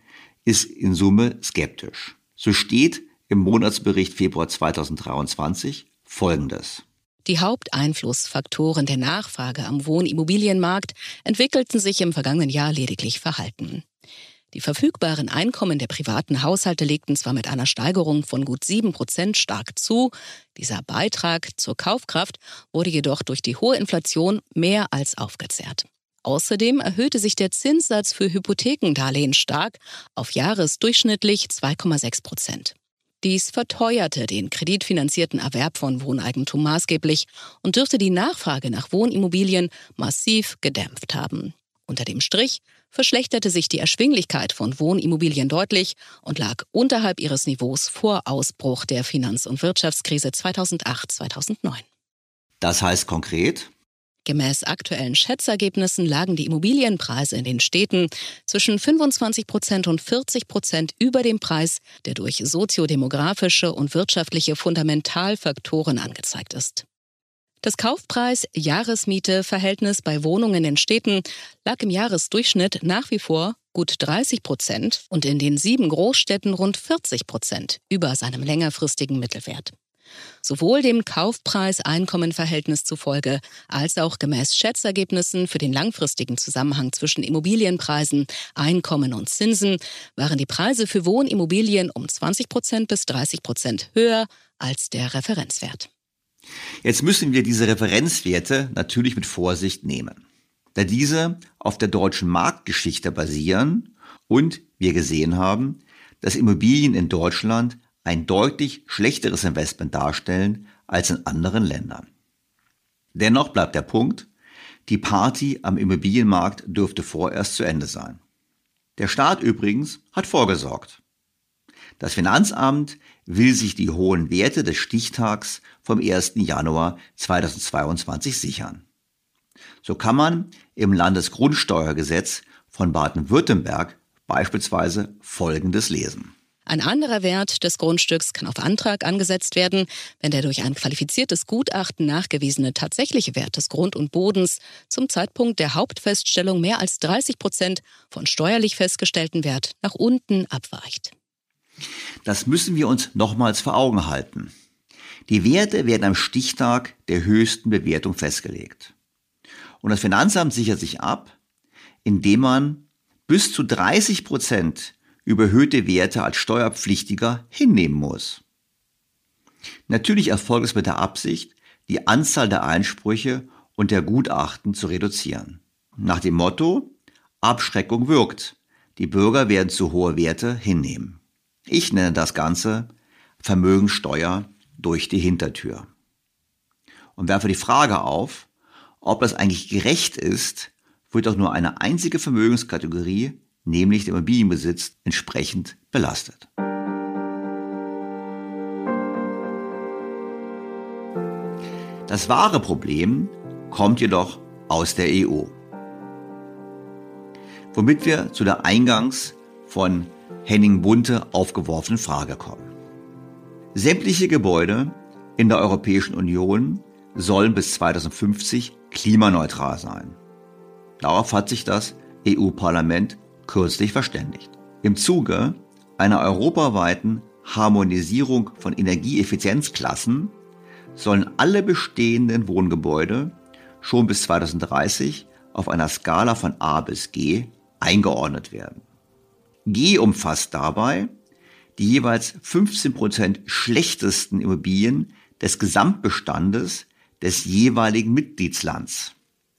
ist in Summe skeptisch. So steht im Monatsbericht Februar 2023 Folgendes. Die Haupteinflussfaktoren der Nachfrage am Wohnimmobilienmarkt entwickelten sich im vergangenen Jahr lediglich verhalten. Die verfügbaren Einkommen der privaten Haushalte legten zwar mit einer Steigerung von gut sieben Prozent stark zu, dieser Beitrag zur Kaufkraft wurde jedoch durch die hohe Inflation mehr als aufgezehrt. Außerdem erhöhte sich der Zinssatz für Hypothekendarlehen stark auf jahresdurchschnittlich 2,6 Prozent. Dies verteuerte den kreditfinanzierten Erwerb von Wohneigentum maßgeblich und dürfte die Nachfrage nach Wohnimmobilien massiv gedämpft haben. Unter dem Strich verschlechterte sich die Erschwinglichkeit von Wohnimmobilien deutlich und lag unterhalb ihres Niveaus vor Ausbruch der Finanz- und Wirtschaftskrise 2008-2009. Das heißt konkret, Gemäß aktuellen Schätzergebnissen lagen die Immobilienpreise in den Städten zwischen 25 Prozent und 40 Prozent über dem Preis, der durch soziodemografische und wirtschaftliche Fundamentalfaktoren angezeigt ist. Das Kaufpreis-Jahresmiete-Verhältnis bei Wohnungen in Städten lag im Jahresdurchschnitt nach wie vor gut 30 Prozent und in den sieben Großstädten rund 40 Prozent über seinem längerfristigen Mittelwert. Sowohl dem Kaufpreis-Einkommen-Verhältnis zufolge als auch gemäß Schätzergebnissen für den langfristigen Zusammenhang zwischen Immobilienpreisen, Einkommen und Zinsen waren die Preise für Wohnimmobilien um 20 Prozent bis 30 Prozent höher als der Referenzwert. Jetzt müssen wir diese Referenzwerte natürlich mit Vorsicht nehmen, da diese auf der deutschen Marktgeschichte basieren und wir gesehen haben, dass Immobilien in Deutschland ein deutlich schlechteres Investment darstellen als in anderen Ländern. Dennoch bleibt der Punkt, die Party am Immobilienmarkt dürfte vorerst zu Ende sein. Der Staat übrigens hat vorgesorgt. Das Finanzamt will sich die hohen Werte des Stichtags vom 1. Januar 2022 sichern. So kann man im Landesgrundsteuergesetz von Baden-Württemberg beispielsweise Folgendes lesen. Ein anderer Wert des Grundstücks kann auf Antrag angesetzt werden, wenn der durch ein qualifiziertes Gutachten nachgewiesene tatsächliche Wert des Grund und Bodens zum Zeitpunkt der Hauptfeststellung mehr als 30 Prozent von steuerlich festgestellten Wert nach unten abweicht. Das müssen wir uns nochmals vor Augen halten. Die Werte werden am Stichtag der höchsten Bewertung festgelegt. Und das Finanzamt sichert sich ab, indem man bis zu 30 Prozent überhöhte Werte als Steuerpflichtiger hinnehmen muss. Natürlich erfolgt es mit der Absicht, die Anzahl der Einsprüche und der Gutachten zu reduzieren. Nach dem Motto, Abschreckung wirkt. Die Bürger werden zu hohe Werte hinnehmen. Ich nenne das Ganze Vermögensteuer durch die Hintertür. Und werfe die Frage auf, ob das eigentlich gerecht ist, wird doch nur eine einzige Vermögenskategorie nämlich der Immobilienbesitz, entsprechend belastet. Das wahre Problem kommt jedoch aus der EU. Womit wir zu der eingangs von Henning Bunte aufgeworfenen Frage kommen. Sämtliche Gebäude in der Europäischen Union sollen bis 2050 klimaneutral sein. Darauf hat sich das EU-Parlament kürzlich verständigt. Im Zuge einer europaweiten Harmonisierung von Energieeffizienzklassen sollen alle bestehenden Wohngebäude schon bis 2030 auf einer Skala von A bis G eingeordnet werden. G umfasst dabei die jeweils 15 Prozent schlechtesten Immobilien des Gesamtbestandes des jeweiligen Mitgliedslands.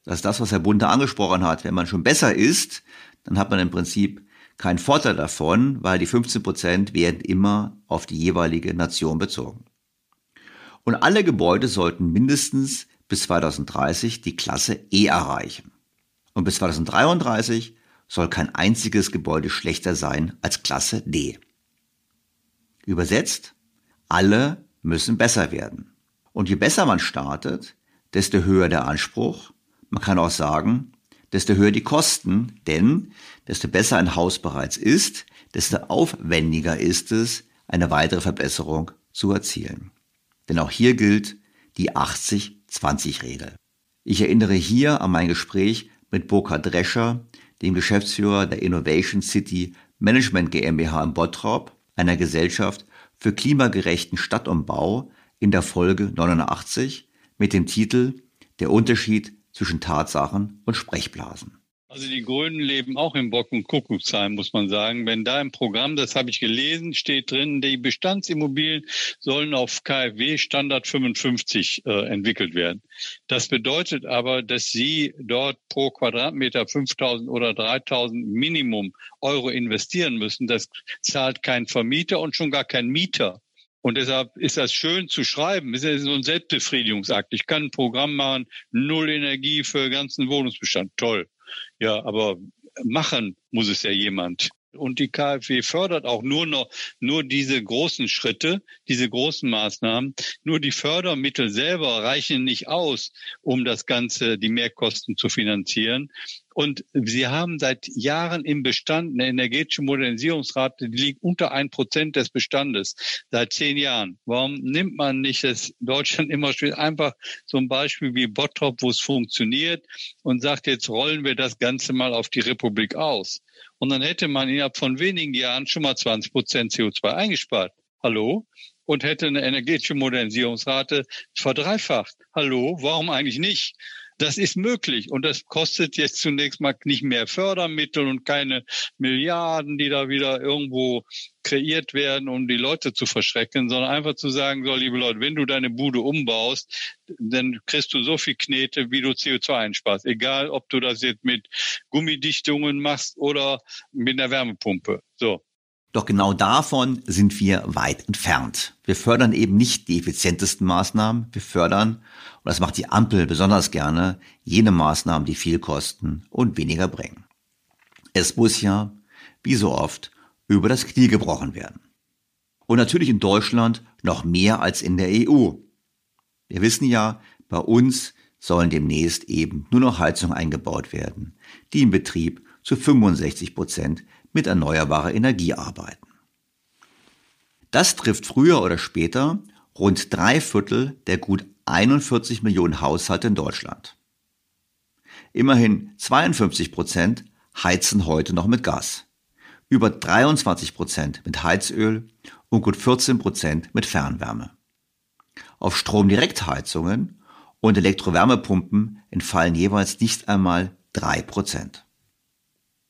Das ist das, was Herr Bunte angesprochen hat. Wenn man schon besser ist, dann hat man im Prinzip keinen Vorteil davon, weil die 15 Prozent werden immer auf die jeweilige Nation bezogen. Und alle Gebäude sollten mindestens bis 2030 die Klasse E erreichen. Und bis 2033 soll kein einziges Gebäude schlechter sein als Klasse D. Übersetzt, alle müssen besser werden. Und je besser man startet, desto höher der Anspruch. Man kann auch sagen, desto höher die Kosten, denn desto besser ein Haus bereits ist, desto aufwendiger ist es, eine weitere Verbesserung zu erzielen. Denn auch hier gilt die 80-20-Regel. Ich erinnere hier an mein Gespräch mit Burkhard Drescher, dem Geschäftsführer der Innovation City Management GmbH in Bottrop, einer Gesellschaft für klimagerechten Stadtumbau in der Folge 89 mit dem Titel Der Unterschied zwischen Tatsachen und Sprechblasen. Also die Grünen leben auch im Bock- und Kuckucksheim, muss man sagen. Wenn da im Programm, das habe ich gelesen, steht drin, die Bestandsimmobilien sollen auf KfW Standard 55 äh, entwickelt werden. Das bedeutet aber, dass Sie dort pro Quadratmeter 5.000 oder 3.000 Minimum Euro investieren müssen. Das zahlt kein Vermieter und schon gar kein Mieter. Und deshalb ist das schön zu schreiben. Das ist so ein Selbstbefriedigungsakt. Ich kann ein Programm machen, null Energie für den ganzen Wohnungsbestand. Toll. Ja, aber machen muss es ja jemand. Und die KfW fördert auch nur noch, nur diese großen Schritte, diese großen Maßnahmen. Nur die Fördermittel selber reichen nicht aus, um das Ganze, die Mehrkosten zu finanzieren. Und sie haben seit Jahren im Bestand eine energetische Modernisierungsrate, die liegt unter ein Prozent des Bestandes. Seit zehn Jahren. Warum nimmt man nicht das Deutschland <laughs> immer einfach so ein Beispiel wie Bottrop, wo es funktioniert und sagt, jetzt rollen wir das Ganze mal auf die Republik aus? Und dann hätte man innerhalb von wenigen Jahren schon mal 20 Prozent CO2 eingespart. Hallo? Und hätte eine energetische Modernisierungsrate verdreifacht. Hallo? Warum eigentlich nicht? Das ist möglich und das kostet jetzt zunächst mal nicht mehr Fördermittel und keine Milliarden, die da wieder irgendwo kreiert werden, um die Leute zu verschrecken, sondern einfach zu sagen, so liebe Leute, wenn du deine Bude umbaust, dann kriegst du so viel Knete, wie du CO2 einsparst. Egal, ob du das jetzt mit Gummidichtungen machst oder mit einer Wärmepumpe. So. Doch genau davon sind wir weit entfernt. Wir fördern eben nicht die effizientesten Maßnahmen, wir fördern, und das macht die Ampel besonders gerne, jene Maßnahmen, die viel kosten und weniger bringen. Es muss ja, wie so oft, über das Knie gebrochen werden. Und natürlich in Deutschland noch mehr als in der EU. Wir wissen ja, bei uns sollen demnächst eben nur noch Heizungen eingebaut werden, die im Betrieb zu 65 Prozent mit erneuerbarer Energie arbeiten. Das trifft früher oder später rund drei Viertel der gut 41 Millionen Haushalte in Deutschland. Immerhin 52 Prozent heizen heute noch mit Gas, über 23 Prozent mit Heizöl und gut 14 Prozent mit Fernwärme. Auf Stromdirektheizungen und Elektrowärmepumpen entfallen jeweils nicht einmal drei Prozent.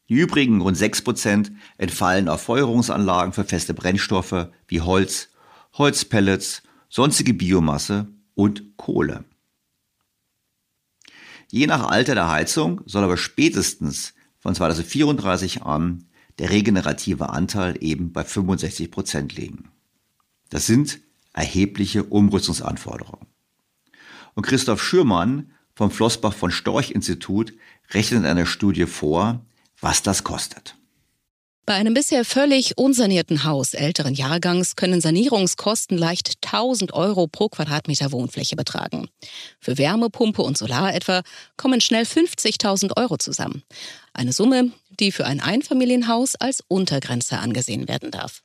Die übrigen rund 6% entfallen auf Feuerungsanlagen für feste Brennstoffe wie Holz, Holzpellets, sonstige Biomasse und Kohle. Je nach Alter der Heizung soll aber spätestens von 2034 an der regenerative Anteil eben bei 65% liegen. Das sind erhebliche Umrüstungsanforderungen. Und Christoph Schürmann vom Flossbach von Storch Institut rechnet in einer Studie vor, was das kostet. Bei einem bisher völlig unsanierten Haus älteren Jahrgangs können Sanierungskosten leicht 1000 Euro pro Quadratmeter Wohnfläche betragen. Für Wärmepumpe und Solar etwa kommen schnell 50.000 Euro zusammen. Eine Summe, die für ein Einfamilienhaus als Untergrenze angesehen werden darf.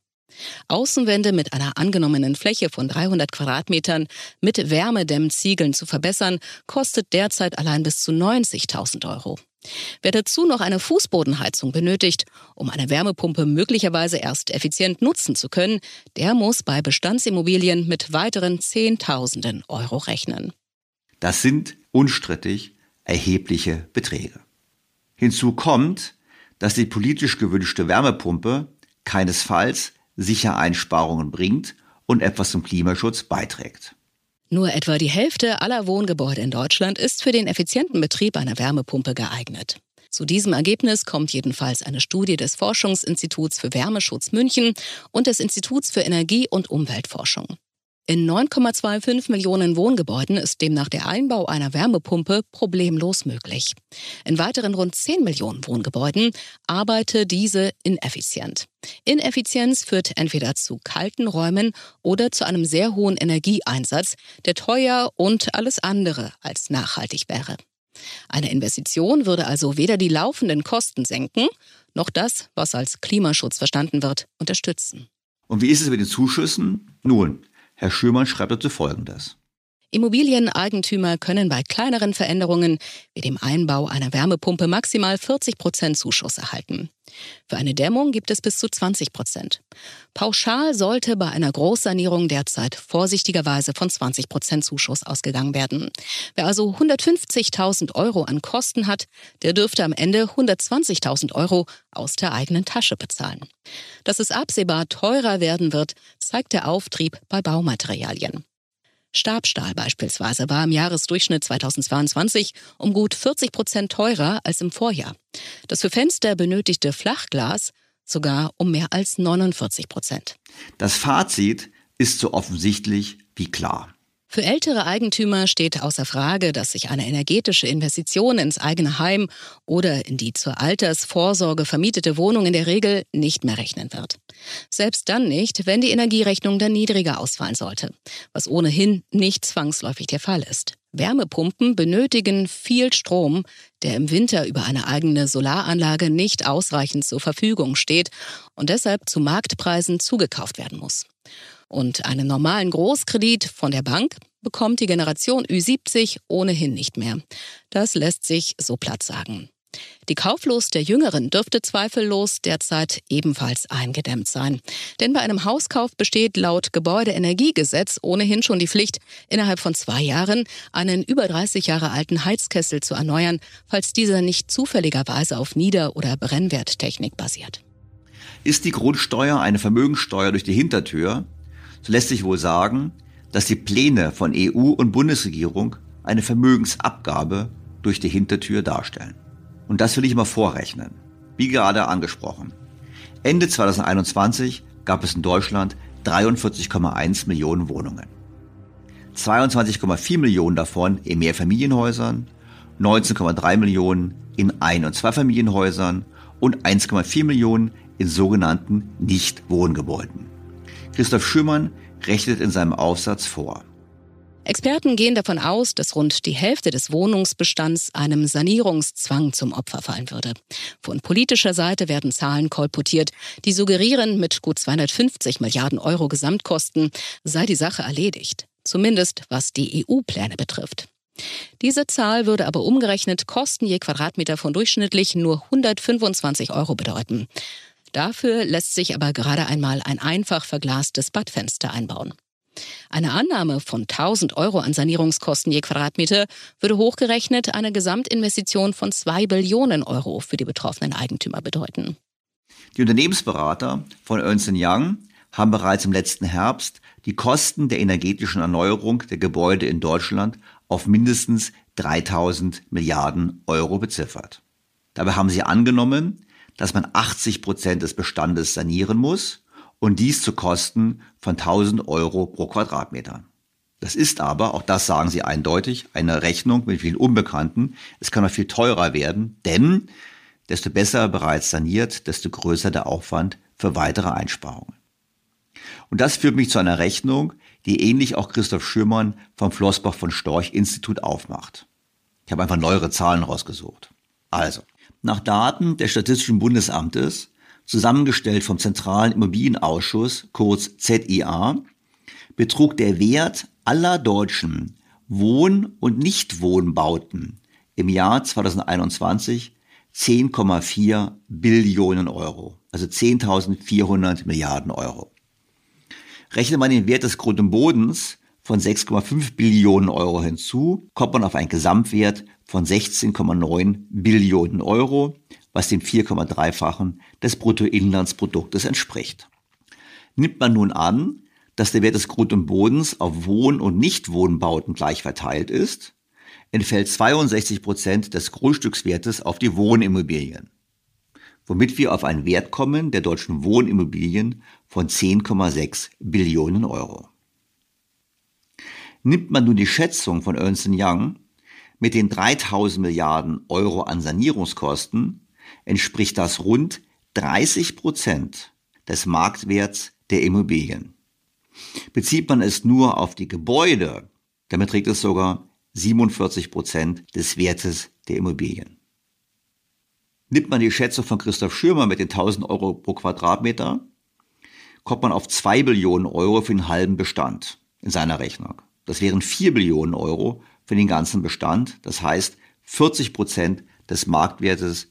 Außenwände mit einer angenommenen Fläche von 300 Quadratmetern mit Wärmedämmziegeln zu verbessern, kostet derzeit allein bis zu 90.000 Euro. Wer dazu noch eine Fußbodenheizung benötigt, um eine Wärmepumpe möglicherweise erst effizient nutzen zu können, der muss bei Bestandsimmobilien mit weiteren Zehntausenden Euro rechnen. Das sind unstrittig erhebliche Beträge. Hinzu kommt, dass die politisch gewünschte Wärmepumpe keinesfalls sicher Einsparungen bringt und etwas zum Klimaschutz beiträgt. Nur etwa die Hälfte aller Wohngebäude in Deutschland ist für den effizienten Betrieb einer Wärmepumpe geeignet. Zu diesem Ergebnis kommt jedenfalls eine Studie des Forschungsinstituts für Wärmeschutz München und des Instituts für Energie- und Umweltforschung. In 9,25 Millionen Wohngebäuden ist demnach der Einbau einer Wärmepumpe problemlos möglich. In weiteren rund 10 Millionen Wohngebäuden arbeite diese ineffizient. Ineffizienz führt entweder zu kalten Räumen oder zu einem sehr hohen Energieeinsatz, der teuer und alles andere als nachhaltig wäre. Eine Investition würde also weder die laufenden Kosten senken, noch das, was als Klimaschutz verstanden wird, unterstützen. Und wie ist es mit den Zuschüssen? Nun, Herr Schürmann schreibt dazu Folgendes. Immobilieneigentümer können bei kleineren Veränderungen wie dem Einbau einer Wärmepumpe maximal 40 Prozent Zuschuss erhalten. Für eine Dämmung gibt es bis zu 20 Prozent. Pauschal sollte bei einer Großsanierung derzeit vorsichtigerweise von 20 Prozent Zuschuss ausgegangen werden. Wer also 150.000 Euro an Kosten hat, der dürfte am Ende 120.000 Euro aus der eigenen Tasche bezahlen. Dass es absehbar teurer werden wird, zeigt der Auftrieb bei Baumaterialien. Stabstahl beispielsweise war im Jahresdurchschnitt 2022 um gut 40 Prozent teurer als im Vorjahr. Das für Fenster benötigte Flachglas sogar um mehr als 49 Prozent. Das Fazit ist so offensichtlich wie klar. Für ältere Eigentümer steht außer Frage, dass sich eine energetische Investition ins eigene Heim oder in die zur Altersvorsorge vermietete Wohnung in der Regel nicht mehr rechnen wird. Selbst dann nicht, wenn die Energierechnung dann niedriger ausfallen sollte, was ohnehin nicht zwangsläufig der Fall ist. Wärmepumpen benötigen viel Strom, der im Winter über eine eigene Solaranlage nicht ausreichend zur Verfügung steht und deshalb zu Marktpreisen zugekauft werden muss. Und einen normalen Großkredit von der Bank bekommt die Generation Ü70 ohnehin nicht mehr. Das lässt sich so platt sagen. Die Kauflust der Jüngeren dürfte zweifellos derzeit ebenfalls eingedämmt sein. Denn bei einem Hauskauf besteht laut Gebäudeenergiegesetz ohnehin schon die Pflicht, innerhalb von zwei Jahren einen über 30 Jahre alten Heizkessel zu erneuern, falls dieser nicht zufälligerweise auf Nieder- oder Brennwerttechnik basiert. Ist die Grundsteuer eine Vermögensteuer durch die Hintertür, so lässt sich wohl sagen, dass die Pläne von EU und Bundesregierung eine Vermögensabgabe durch die Hintertür darstellen. Und das will ich mal vorrechnen. Wie gerade angesprochen. Ende 2021 gab es in Deutschland 43,1 Millionen Wohnungen. 22,4 Millionen davon in Mehrfamilienhäusern, 19,3 Millionen in Ein- und Zweifamilienhäusern und 1,4 Millionen in sogenannten Nichtwohngebäuden. Christoph Schümann rechnet in seinem Aufsatz vor. Experten gehen davon aus, dass rund die Hälfte des Wohnungsbestands einem Sanierungszwang zum Opfer fallen würde. Von politischer Seite werden Zahlen kolportiert, die suggerieren, mit gut 250 Milliarden Euro Gesamtkosten sei die Sache erledigt. Zumindest was die EU-Pläne betrifft. Diese Zahl würde aber umgerechnet Kosten je Quadratmeter von durchschnittlich nur 125 Euro bedeuten. Dafür lässt sich aber gerade einmal ein einfach verglastes Badfenster einbauen. Eine Annahme von 1000 Euro an Sanierungskosten je Quadratmeter würde hochgerechnet eine Gesamtinvestition von 2 Billionen Euro für die betroffenen Eigentümer bedeuten. Die Unternehmensberater von Ernst Young haben bereits im letzten Herbst die Kosten der energetischen Erneuerung der Gebäude in Deutschland auf mindestens 3000 Milliarden Euro beziffert. Dabei haben sie angenommen, dass man 80 Prozent des Bestandes sanieren muss und dies zu Kosten von 1000 Euro pro Quadratmeter. Das ist aber, auch das sagen sie eindeutig, eine Rechnung mit vielen Unbekannten. Es kann noch viel teurer werden, denn desto besser bereits saniert, desto größer der Aufwand für weitere Einsparungen. Und das führt mich zu einer Rechnung, die ähnlich auch Christoph Schürmann vom Flossbach von Storch Institut aufmacht. Ich habe einfach neuere Zahlen rausgesucht. Also, nach Daten des Statistischen Bundesamtes, zusammengestellt vom Zentralen Immobilienausschuss, kurz ZIA, betrug der Wert aller deutschen Wohn- und Nichtwohnbauten im Jahr 2021 10,4 Billionen Euro, also 10.400 Milliarden Euro. Rechnet man den Wert des Grund und Bodens von 6,5 Billionen Euro hinzu, kommt man auf einen Gesamtwert von 16,9 Billionen Euro, was dem 4,3-fachen des Bruttoinlandsproduktes entspricht. Nimmt man nun an, dass der Wert des Grund und Bodens auf Wohn- und Nichtwohnbauten gleich verteilt ist, entfällt 62 Prozent des Grundstückswertes auf die Wohnimmobilien, womit wir auf einen Wert kommen der deutschen Wohnimmobilien von 10,6 Billionen Euro. Nimmt man nun die Schätzung von Ernst Young mit den 3000 Milliarden Euro an Sanierungskosten entspricht das rund 30 Prozent des Marktwerts der Immobilien. Bezieht man es nur auf die Gebäude, dann beträgt es sogar 47 Prozent des Wertes der Immobilien. Nimmt man die Schätzung von Christoph Schürmer mit den 1000 Euro pro Quadratmeter, kommt man auf 2 Billionen Euro für den halben Bestand in seiner Rechnung. Das wären 4 Billionen Euro für den ganzen Bestand. Das heißt 40 Prozent des Marktwertes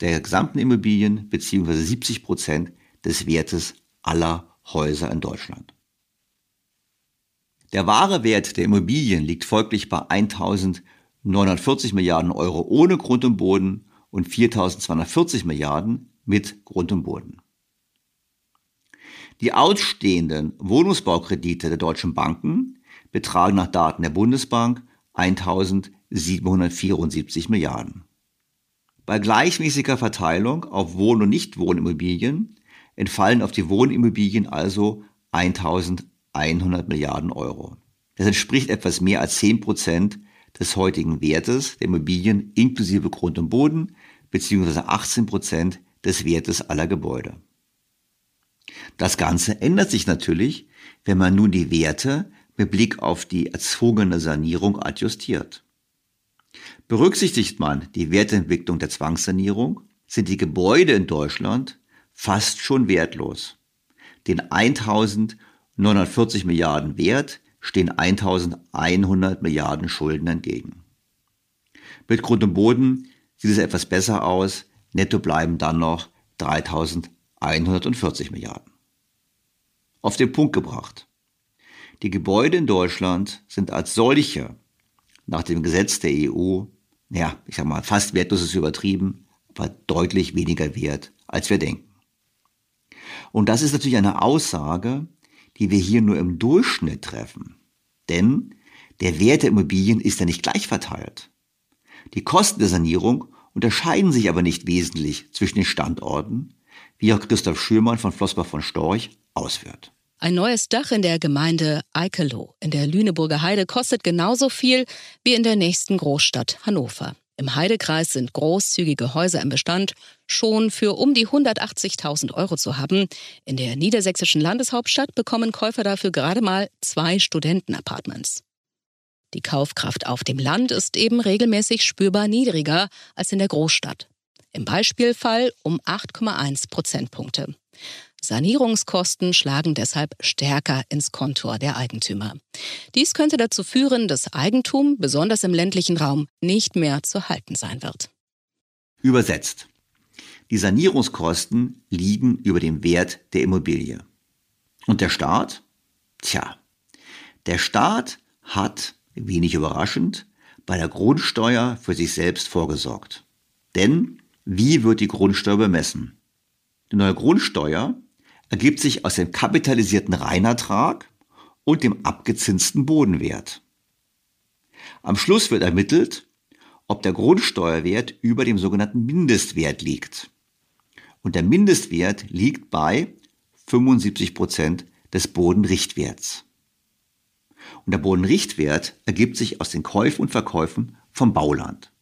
der gesamten Immobilien beziehungsweise 70 Prozent des Wertes aller Häuser in Deutschland. Der wahre Wert der Immobilien liegt folglich bei 1.940 Milliarden Euro ohne Grund und Boden und 4.240 Milliarden mit Grund und Boden. Die ausstehenden Wohnungsbaukredite der deutschen Banken betragen nach Daten der Bundesbank 1774 Milliarden. Bei gleichmäßiger Verteilung auf Wohn- und Nichtwohnimmobilien entfallen auf die Wohnimmobilien also 1100 100 Milliarden Euro. Das entspricht etwas mehr als 10 Prozent des heutigen Wertes der Immobilien inklusive Grund und Boden beziehungsweise 18 Prozent des Wertes aller Gebäude. Das Ganze ändert sich natürlich, wenn man nun die Werte mit Blick auf die erzwungene Sanierung adjustiert. Berücksichtigt man die Wertentwicklung der Zwangssanierung, sind die Gebäude in Deutschland fast schon wertlos. Den 1940 Milliarden Wert stehen 1100 Milliarden Schulden entgegen. Mit Grund und Boden sieht es etwas besser aus. Netto bleiben dann noch 3140 Milliarden. Auf den Punkt gebracht. Die Gebäude in Deutschland sind als solche nach dem Gesetz der EU, ja, ich sag mal, fast wertlos ist übertrieben, aber deutlich weniger wert, als wir denken. Und das ist natürlich eine Aussage, die wir hier nur im Durchschnitt treffen. Denn der Wert der Immobilien ist ja nicht gleich verteilt. Die Kosten der Sanierung unterscheiden sich aber nicht wesentlich zwischen den Standorten, wie auch Christoph Schürmann von Flossbach von Storch ausführt. Ein neues Dach in der Gemeinde Eikelow in der Lüneburger Heide kostet genauso viel wie in der nächsten Großstadt Hannover. Im Heidekreis sind großzügige Häuser im Bestand schon für um die 180.000 Euro zu haben. In der niedersächsischen Landeshauptstadt bekommen Käufer dafür gerade mal zwei Studentenapartments. Die Kaufkraft auf dem Land ist eben regelmäßig spürbar niedriger als in der Großstadt. Im Beispielfall um 8,1 Prozentpunkte. Sanierungskosten schlagen deshalb stärker ins Kontor der Eigentümer. Dies könnte dazu führen, dass Eigentum, besonders im ländlichen Raum, nicht mehr zu halten sein wird. Übersetzt. Die Sanierungskosten liegen über dem Wert der Immobilie. Und der Staat? Tja, der Staat hat, wenig überraschend, bei der Grundsteuer für sich selbst vorgesorgt. Denn wie wird die Grundsteuer bemessen? Die neue Grundsteuer ergibt sich aus dem kapitalisierten Reinertrag und dem abgezinsten Bodenwert. Am Schluss wird ermittelt, ob der Grundsteuerwert über dem sogenannten Mindestwert liegt. Und der Mindestwert liegt bei 75 Prozent des Bodenrichtwerts. Und der Bodenrichtwert ergibt sich aus den Käufen und Verkäufen vom Bauland.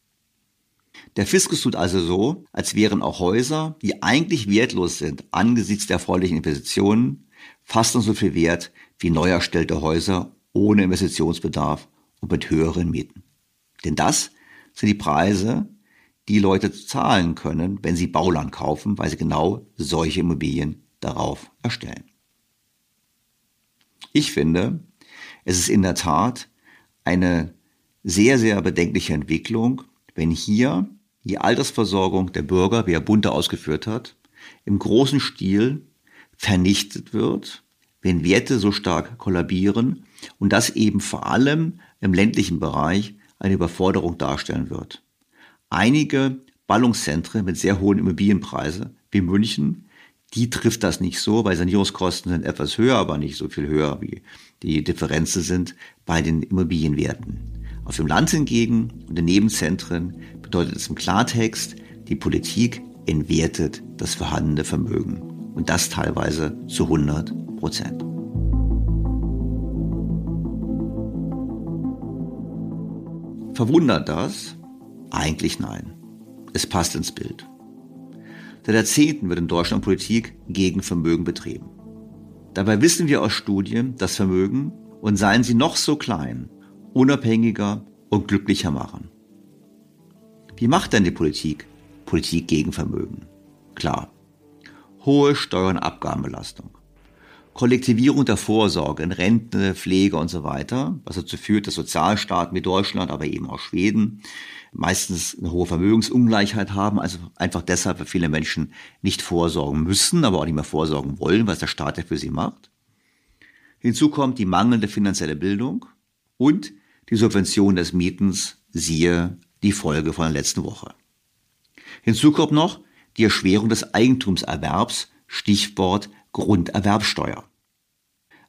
Der Fiskus tut also so, als wären auch Häuser, die eigentlich wertlos sind angesichts der erforderlichen Investitionen, fast so viel wert wie neu erstellte Häuser ohne Investitionsbedarf und mit höheren Mieten. Denn das sind die Preise, die Leute zahlen können, wenn sie Bauland kaufen, weil sie genau solche Immobilien darauf erstellen. Ich finde, es ist in der Tat eine sehr, sehr bedenkliche Entwicklung, wenn hier die Altersversorgung der Bürger, wie er Bunte ausgeführt hat, im großen Stil vernichtet wird, wenn Werte so stark kollabieren und das eben vor allem im ländlichen Bereich eine Überforderung darstellen wird. Einige Ballungszentren mit sehr hohen Immobilienpreisen wie München, die trifft das nicht so, weil Sanierungskosten sind etwas höher, aber nicht so viel höher, wie die Differenzen sind bei den Immobilienwerten. Auf dem Land hingegen und in Nebenzentren bedeutet es im Klartext, die Politik entwertet das vorhandene Vermögen. Und das teilweise zu 100 Prozent. Verwundert das? Eigentlich nein. Es passt ins Bild. Seit Jahrzehnten wird in Deutschland Politik gegen Vermögen betrieben. Dabei wissen wir aus Studien, dass Vermögen, und seien sie noch so klein, unabhängiger und glücklicher machen. Wie macht denn die Politik Politik gegen Vermögen? Klar. Hohe Steuer- und Abgabenbelastung. Kollektivierung der Vorsorge in Rente, Pflege und so weiter, was dazu führt, dass Sozialstaaten wie Deutschland, aber eben auch Schweden meistens eine hohe Vermögensungleichheit haben, also einfach deshalb, weil viele Menschen nicht vorsorgen müssen, aber auch nicht mehr vorsorgen wollen, was der Staat ja für sie macht. Hinzu kommt die mangelnde finanzielle Bildung und die Subvention des Mietens, siehe die Folge von der letzten Woche. Hinzu kommt noch die Erschwerung des Eigentumserwerbs, Stichwort Grunderwerbsteuer.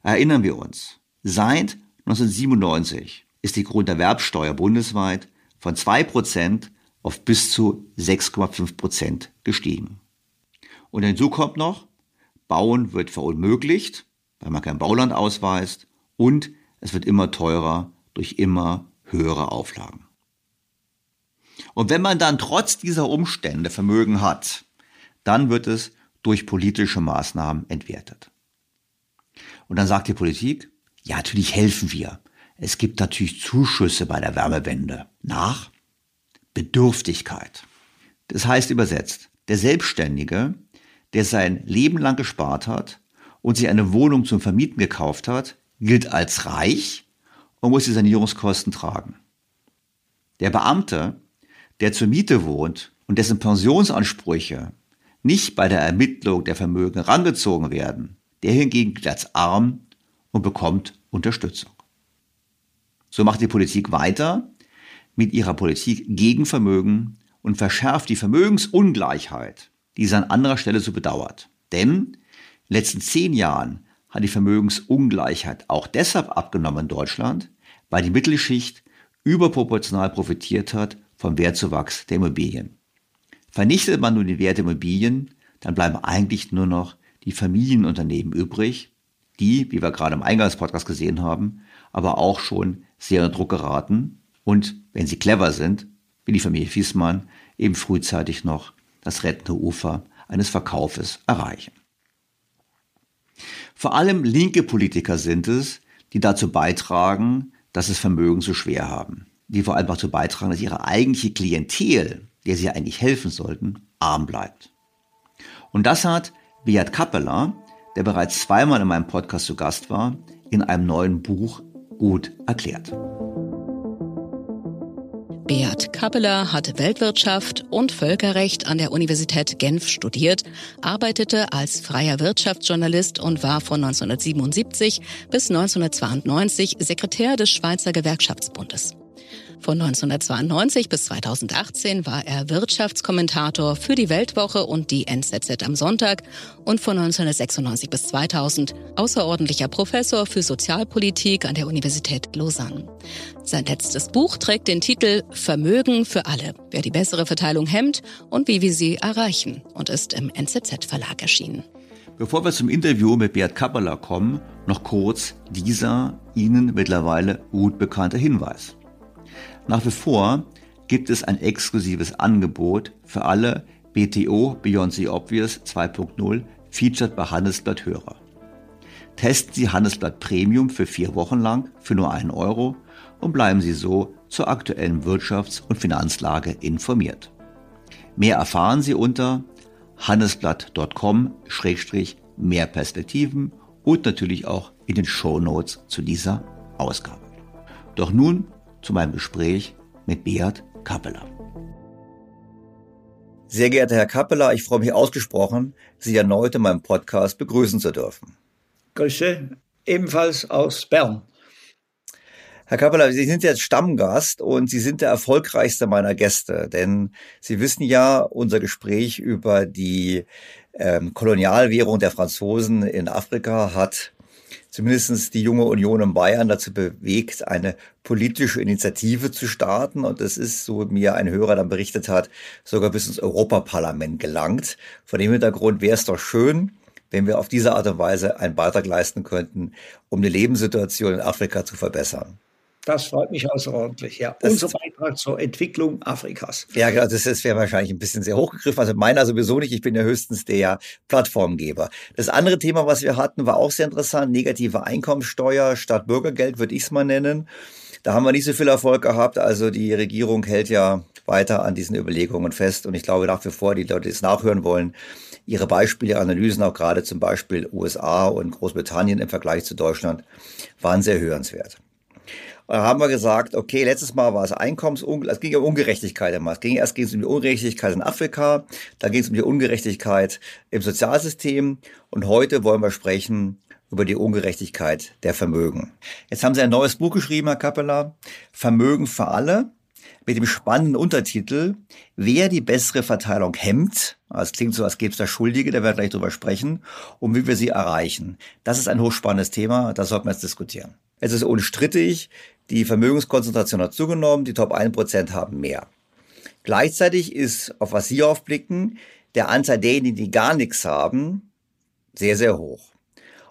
Erinnern wir uns, seit 1997 ist die Grunderwerbsteuer bundesweit von 2% auf bis zu 6,5% gestiegen. Und hinzu kommt noch, Bauen wird verunmöglicht weil man kein Bauland ausweist und es wird immer teurer durch immer höhere Auflagen. Und wenn man dann trotz dieser Umstände Vermögen hat, dann wird es durch politische Maßnahmen entwertet. Und dann sagt die Politik, ja, natürlich helfen wir. Es gibt natürlich Zuschüsse bei der Wärmewende nach Bedürftigkeit. Das heißt übersetzt, der Selbstständige, der sein Leben lang gespart hat und sich eine Wohnung zum Vermieten gekauft hat, gilt als reich und muss die Sanierungskosten tragen. Der Beamte, der zur Miete wohnt und dessen Pensionsansprüche nicht bei der Ermittlung der Vermögen herangezogen werden, der hingegen gilt als arm und bekommt Unterstützung. So macht die Politik weiter mit ihrer Politik gegen Vermögen und verschärft die Vermögensungleichheit, die sie an anderer Stelle so bedauert. Denn in den letzten zehn Jahren hat die Vermögensungleichheit auch deshalb abgenommen in Deutschland, weil die Mittelschicht überproportional profitiert hat vom Wertzuwachs der Immobilien. Vernichtet man nun die Werte der Immobilien, dann bleiben eigentlich nur noch die Familienunternehmen übrig, die, wie wir gerade im Eingangspodcast gesehen haben, aber auch schon sehr unter Druck geraten und, wenn sie clever sind, wie die Familie Fiesmann, eben frühzeitig noch das rettende Ufer eines Verkaufes erreichen. Vor allem linke Politiker sind es, die dazu beitragen, dass es Vermögen so schwer haben. Die vor allem dazu beitragen, dass ihre eigentliche Klientel, der sie eigentlich helfen sollten, arm bleibt. Und das hat Beat Kappeler, der bereits zweimal in meinem Podcast zu Gast war, in einem neuen Buch gut erklärt. Beat Kappeler hat Weltwirtschaft und Völkerrecht an der Universität Genf studiert, arbeitete als freier Wirtschaftsjournalist und war von 1977 bis 1992 Sekretär des Schweizer Gewerkschaftsbundes. Von 1992 bis 2018 war er Wirtschaftskommentator für die Weltwoche und die NZZ am Sonntag und von 1996 bis 2000 außerordentlicher Professor für Sozialpolitik an der Universität Lausanne. Sein letztes Buch trägt den Titel Vermögen für alle, wer die bessere Verteilung hemmt und wie wir sie erreichen und ist im NZZ Verlag erschienen. Bevor wir zum Interview mit Beat Kappeler kommen, noch kurz dieser Ihnen mittlerweile gut bekannte Hinweis. Nach wie vor gibt es ein exklusives Angebot für alle BTO Beyond the Obvious 2.0 Featured bei Handelsblatt Hörer. Testen Sie Handelsblatt Premium für vier Wochen lang für nur einen Euro und bleiben Sie so zur aktuellen Wirtschafts- und Finanzlage informiert. Mehr erfahren Sie unter handelsblatt.com-mehr Perspektiven und natürlich auch in den Show Notes zu dieser Ausgabe. Doch nun zu meinem Gespräch mit Beat Kappeler. Sehr geehrter Herr Kappeler, ich freue mich ausgesprochen, Sie erneut in meinem Podcast begrüßen zu dürfen. Grüße, ebenfalls aus Bern. Herr Kappeler, Sie sind jetzt Stammgast und Sie sind der erfolgreichste meiner Gäste, denn Sie wissen ja, unser Gespräch über die ähm, Kolonialwährung der Franzosen in Afrika hat zumindest die junge Union in Bayern dazu bewegt, eine politische Initiative zu starten. Und es ist, so mir ein Hörer dann berichtet hat, sogar bis ins Europaparlament gelangt. Von dem Hintergrund wäre es doch schön, wenn wir auf diese Art und Weise einen Beitrag leisten könnten, um die Lebenssituation in Afrika zu verbessern. Das freut mich außerordentlich, ja. Das Unser Beitrag zur Entwicklung Afrikas. Ja, genau, das, das wäre wahrscheinlich ein bisschen sehr hochgegriffen. Also meiner sowieso nicht. Ich bin ja höchstens der Plattformgeber. Das andere Thema, was wir hatten, war auch sehr interessant. Negative Einkommensteuer statt Bürgergeld, würde ich es mal nennen. Da haben wir nicht so viel Erfolg gehabt. Also die Regierung hält ja weiter an diesen Überlegungen fest. Und ich glaube nach wie vor, die Leute, die es nachhören wollen, ihre Beispiele, Analysen, auch gerade zum Beispiel USA und Großbritannien im Vergleich zu Deutschland, waren sehr hörenswert. Und da haben wir gesagt, okay, letztes Mal war es Einkommensungleichheit, es ging um Ungerechtigkeit immer. Es ging erst ging es um die Ungerechtigkeit in Afrika, dann ging es um die Ungerechtigkeit im Sozialsystem und heute wollen wir sprechen über die Ungerechtigkeit der Vermögen. Jetzt haben Sie ein neues Buch geschrieben, Herr Kappeler, Vermögen für alle, mit dem spannenden Untertitel, wer die bessere Verteilung hemmt, es klingt so, als gäbe es da Schuldige, da werden wir gleich drüber sprechen, und wie wir sie erreichen. Das ist ein hochspannendes Thema, das sollten wir jetzt diskutieren. Es ist unstrittig, die Vermögenskonzentration hat zugenommen, die Top 1% haben mehr. Gleichzeitig ist, auf was Sie aufblicken, der Anteil derjenigen, die gar nichts haben, sehr, sehr hoch.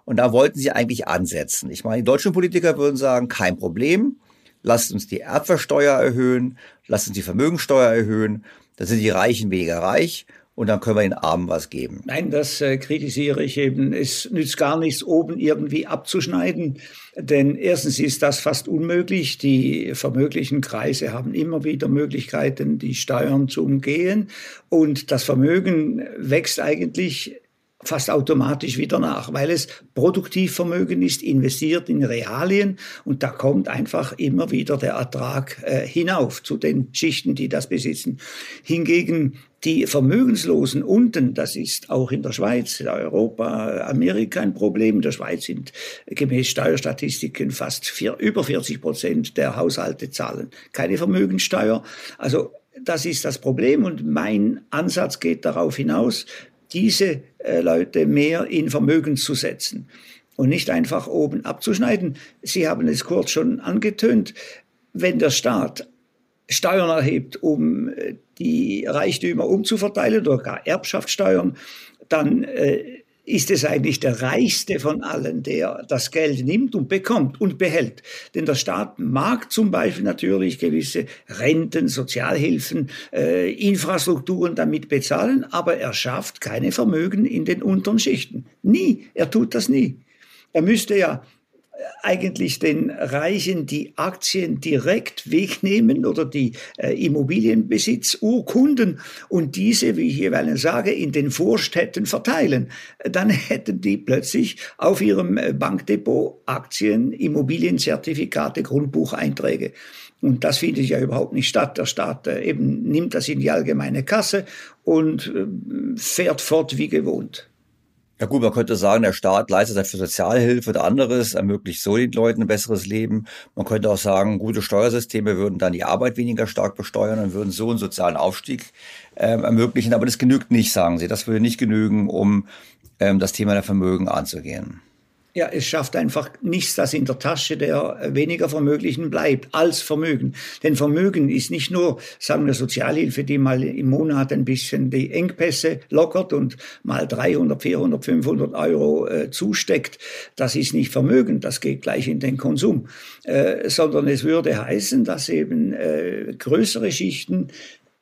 Und da wollten sie eigentlich ansetzen. Ich meine, die deutschen Politiker würden sagen, kein Problem, lasst uns die Erbversteuer erhöhen, lasst uns die Vermögensteuer erhöhen, dann sind die Reichen weniger reich und dann können wir den Armen was geben. Nein, das äh, kritisiere ich eben. Es nützt gar nichts, oben irgendwie abzuschneiden, denn erstens ist das fast unmöglich. Die vermöglichen Kreise haben immer wieder Möglichkeiten, die Steuern zu umgehen und das Vermögen wächst eigentlich fast automatisch wieder nach, weil es Produktivvermögen ist, investiert in Realien und da kommt einfach immer wieder der Ertrag äh, hinauf zu den Schichten, die das besitzen. Hingegen die Vermögenslosen unten, das ist auch in der Schweiz, Europa, Amerika ein Problem. In der Schweiz sind gemäß Steuerstatistiken fast vier, über 40 Prozent der Haushalte zahlen keine Vermögensteuer. Also das ist das Problem und mein Ansatz geht darauf hinaus, diese äh, Leute mehr in Vermögen zu setzen und nicht einfach oben abzuschneiden. Sie haben es kurz schon angetönt, wenn der Staat Steuern erhebt, um äh, die Reichtümer umzuverteilen oder gar Erbschaftssteuern, dann äh, ist es eigentlich der Reichste von allen, der das Geld nimmt und bekommt und behält. Denn der Staat mag zum Beispiel natürlich gewisse Renten, Sozialhilfen, äh, Infrastrukturen damit bezahlen, aber er schafft keine Vermögen in den unteren Schichten. Nie. Er tut das nie. Er müsste ja eigentlich den Reichen die Aktien direkt wegnehmen oder die äh, Immobilienbesitzurkunden und diese, wie ich jeweils sage, in den Vorstädten verteilen. Dann <laughs> hätten die plötzlich auf ihrem äh, Bankdepot Aktien, Immobilienzertifikate, Grundbucheinträge. Und das findet ja überhaupt nicht statt. Der Staat äh, eben nimmt das in die allgemeine Kasse und äh, fährt fort wie gewohnt. Ja gut, man könnte sagen, der Staat leistet dafür Sozialhilfe oder anderes, ermöglicht so den Leuten ein besseres Leben. Man könnte auch sagen, gute Steuersysteme würden dann die Arbeit weniger stark besteuern und würden so einen sozialen Aufstieg ähm, ermöglichen. Aber das genügt nicht, sagen Sie. Das würde nicht genügen, um ähm, das Thema der Vermögen anzugehen. Ja, es schafft einfach nichts, das in der Tasche der weniger Vermöglichen bleibt, als Vermögen. Denn Vermögen ist nicht nur, sagen wir, Sozialhilfe, die mal im Monat ein bisschen die Engpässe lockert und mal 300, 400, 500 Euro äh, zusteckt. Das ist nicht Vermögen, das geht gleich in den Konsum. Äh, sondern es würde heißen, dass eben äh, größere Schichten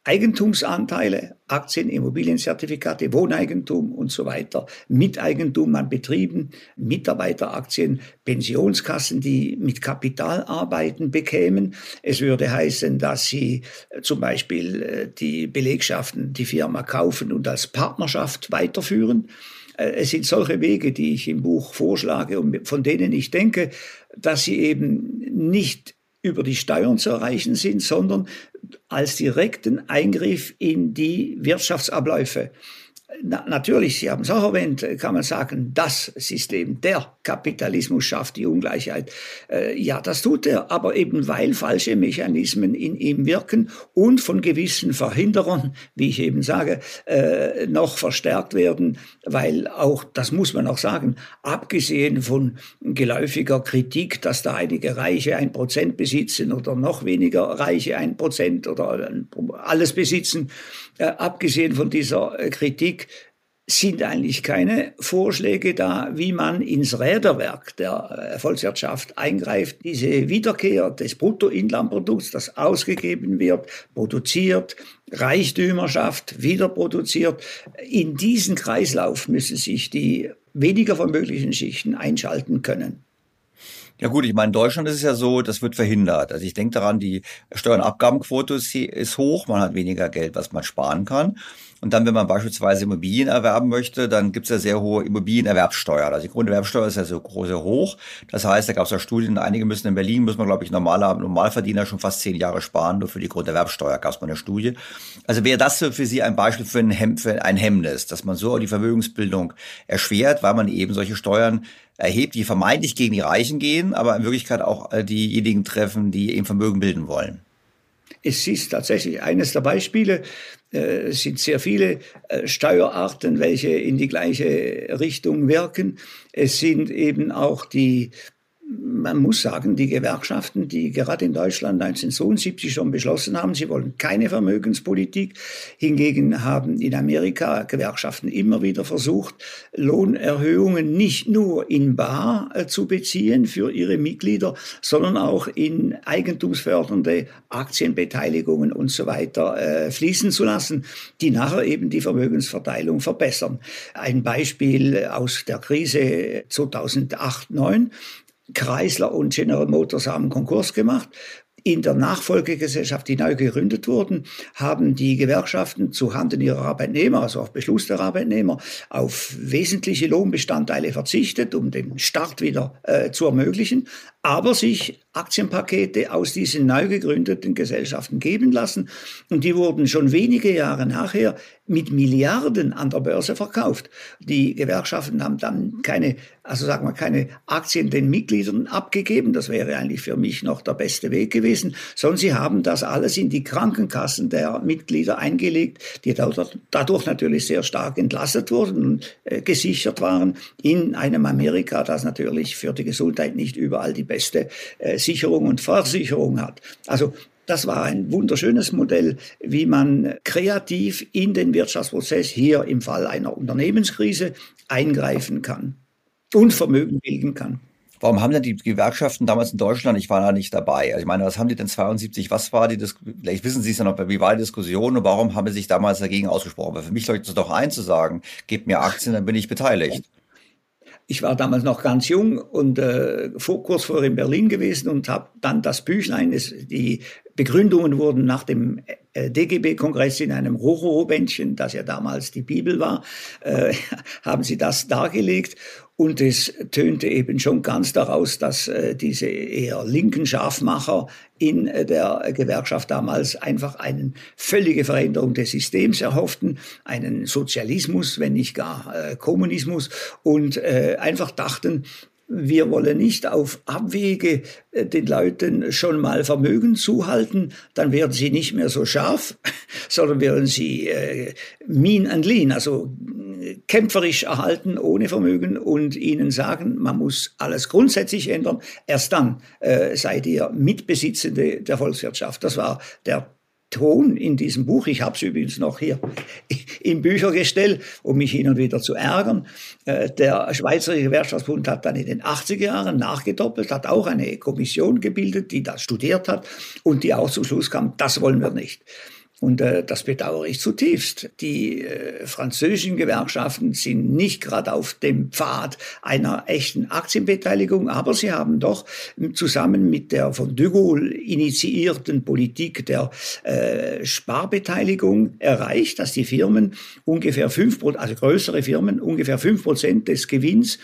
Eigentumsanteile, Aktien, Immobilienzertifikate, Wohneigentum und so weiter, Miteigentum an Betrieben, Mitarbeiteraktien, Pensionskassen, die mit Kapital arbeiten, bekämen. Es würde heißen, dass sie äh, zum Beispiel äh, die Belegschaften, die Firma kaufen und als Partnerschaft weiterführen. Äh, es sind solche Wege, die ich im Buch vorschlage und von denen ich denke, dass sie eben nicht über die Steuern zu erreichen sind, sondern als direkten Eingriff in die Wirtschaftsabläufe. Na, natürlich, Sie haben es auch erwähnt, kann man sagen, das System, der Kapitalismus schafft die Ungleichheit. Äh, ja, das tut er, aber eben weil falsche Mechanismen in ihm wirken und von gewissen Verhinderern, wie ich eben sage, äh, noch verstärkt werden, weil auch, das muss man auch sagen, abgesehen von geläufiger Kritik, dass da einige Reiche ein Prozent besitzen oder noch weniger Reiche ein Prozent oder alles besitzen, äh, abgesehen von dieser äh, Kritik sind eigentlich keine Vorschläge da, wie man ins Räderwerk der äh, Volkswirtschaft eingreift. Diese Wiederkehr des Bruttoinlandprodukts, das ausgegeben wird, produziert, Reichtümer schafft, wieder produziert. In diesen Kreislauf müssen sich die weniger vermöglichen Schichten einschalten können. Ja gut, ich meine, in Deutschland ist es ja so, das wird verhindert. Also ich denke daran, die Steuer- und Abgabenquote ist hoch, man hat weniger Geld, was man sparen kann. Und dann, wenn man beispielsweise Immobilien erwerben möchte, dann gibt es ja sehr hohe Immobilienerwerbssteuer. Also die Grunderwerbsteuer ist ja so sehr hoch. Das heißt, da gab es ja Studien, einige müssen in Berlin, muss man, glaube ich, normaler Normalverdiener schon fast zehn Jahre sparen, nur für die Grunderwerbsteuer gab es mal eine Studie. Also wäre das für Sie ein Beispiel für ein, Hem für ein Hemmnis, dass man so die Vermögensbildung erschwert, weil man eben solche Steuern erhebt, die vermeintlich gegen die Reichen gehen, aber in Wirklichkeit auch äh, diejenigen treffen, die eben Vermögen bilden wollen. Es ist tatsächlich eines der Beispiele. Äh, es sind sehr viele äh, Steuerarten, welche in die gleiche Richtung wirken. Es sind eben auch die man muss sagen, die Gewerkschaften, die gerade in Deutschland 1972 schon beschlossen haben, sie wollen keine Vermögenspolitik. Hingegen haben in Amerika Gewerkschaften immer wieder versucht, Lohnerhöhungen nicht nur in Bar äh, zu beziehen für ihre Mitglieder, sondern auch in eigentumsfördernde Aktienbeteiligungen und so weiter äh, fließen zu lassen, die nachher eben die Vermögensverteilung verbessern. Ein Beispiel aus der Krise 2008, 2009 Chrysler und General Motors haben Konkurs gemacht. In der Nachfolgegesellschaft, die neu gegründet wurden, haben die Gewerkschaften zuhanden ihrer Arbeitnehmer, also auf Beschluss der Arbeitnehmer, auf wesentliche Lohnbestandteile verzichtet, um den Start wieder äh, zu ermöglichen, aber sich Aktienpakete aus diesen neu gegründeten Gesellschaften geben lassen. Und die wurden schon wenige Jahre nachher mit Milliarden an der Börse verkauft. Die Gewerkschaften haben dann keine, also sagen wir, keine Aktien den Mitgliedern abgegeben. Das wäre eigentlich für mich noch der beste Weg gewesen, sondern sie haben das alles in die Krankenkassen der Mitglieder eingelegt, die dadurch natürlich sehr stark entlastet wurden und äh, gesichert waren in einem Amerika, das natürlich für die Gesundheit nicht überall die beste äh, Sicherung und Versicherung hat. Also das war ein wunderschönes Modell, wie man kreativ in den Wirtschaftsprozess hier im Fall einer Unternehmenskrise eingreifen kann und Vermögen bilden kann. Warum haben denn die Gewerkschaften damals in Deutschland, ich war da nicht dabei, also ich meine, was haben die denn 72, was war die, vielleicht wissen Sie es ja noch, wie war die Diskussion und warum haben sie sich damals dagegen ausgesprochen? Weil für mich leuchtet es doch ein zu sagen, gebt mir Aktien, dann bin ich beteiligt. Ich war damals noch ganz jung und äh, vor, kurz vorher in Berlin gewesen und habe dann das Büchlein, das, die Begründungen wurden nach dem äh, DGB-Kongress in einem Rohro-Bändchen, das ja damals die Bibel war, äh, <laughs> haben sie das dargelegt. Und es tönte eben schon ganz daraus, dass äh, diese eher linken Scharfmacher in äh, der Gewerkschaft damals einfach eine völlige Veränderung des Systems erhofften, einen Sozialismus, wenn nicht gar äh, Kommunismus, und äh, einfach dachten, wir wollen nicht auf Abwege äh, den Leuten schon mal Vermögen zuhalten, dann werden sie nicht mehr so scharf, <laughs> sondern werden sie äh, mean and lean, also kämpferisch erhalten, ohne Vermögen und ihnen sagen, man muss alles grundsätzlich ändern. Erst dann äh, seid ihr Mitbesitzende der Volkswirtschaft. Das war der Ton in diesem Buch. Ich habe es übrigens noch hier <laughs> im Büchergestell, um mich hin und wieder zu ärgern. Äh, der Schweizerische Wirtschaftsbund hat dann in den 80er Jahren nachgedoppelt, hat auch eine Kommission gebildet, die das studiert hat und die auch zum Schluss kam, das wollen wir nicht. Und äh, das bedauere ich zutiefst. Die äh, französischen Gewerkschaften sind nicht gerade auf dem Pfad einer echten Aktienbeteiligung, aber sie haben doch zusammen mit der von de Gaulle initiierten Politik der äh, Sparbeteiligung erreicht, dass die Firmen ungefähr fünf, also größere Firmen ungefähr fünf Prozent des Gewinns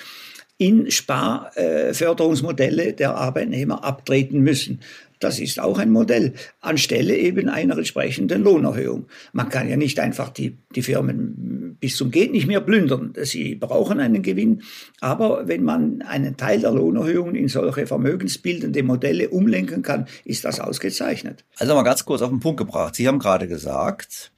in Sparförderungsmodelle der Arbeitnehmer abtreten müssen. Das ist auch ein Modell, anstelle eben einer entsprechenden Lohnerhöhung. Man kann ja nicht einfach die, die Firmen bis zum Geht nicht mehr plündern. Sie brauchen einen Gewinn. Aber wenn man einen Teil der Lohnerhöhungen in solche vermögensbildende Modelle umlenken kann, ist das ausgezeichnet. Also mal ganz kurz auf den Punkt gebracht. Sie haben gerade gesagt,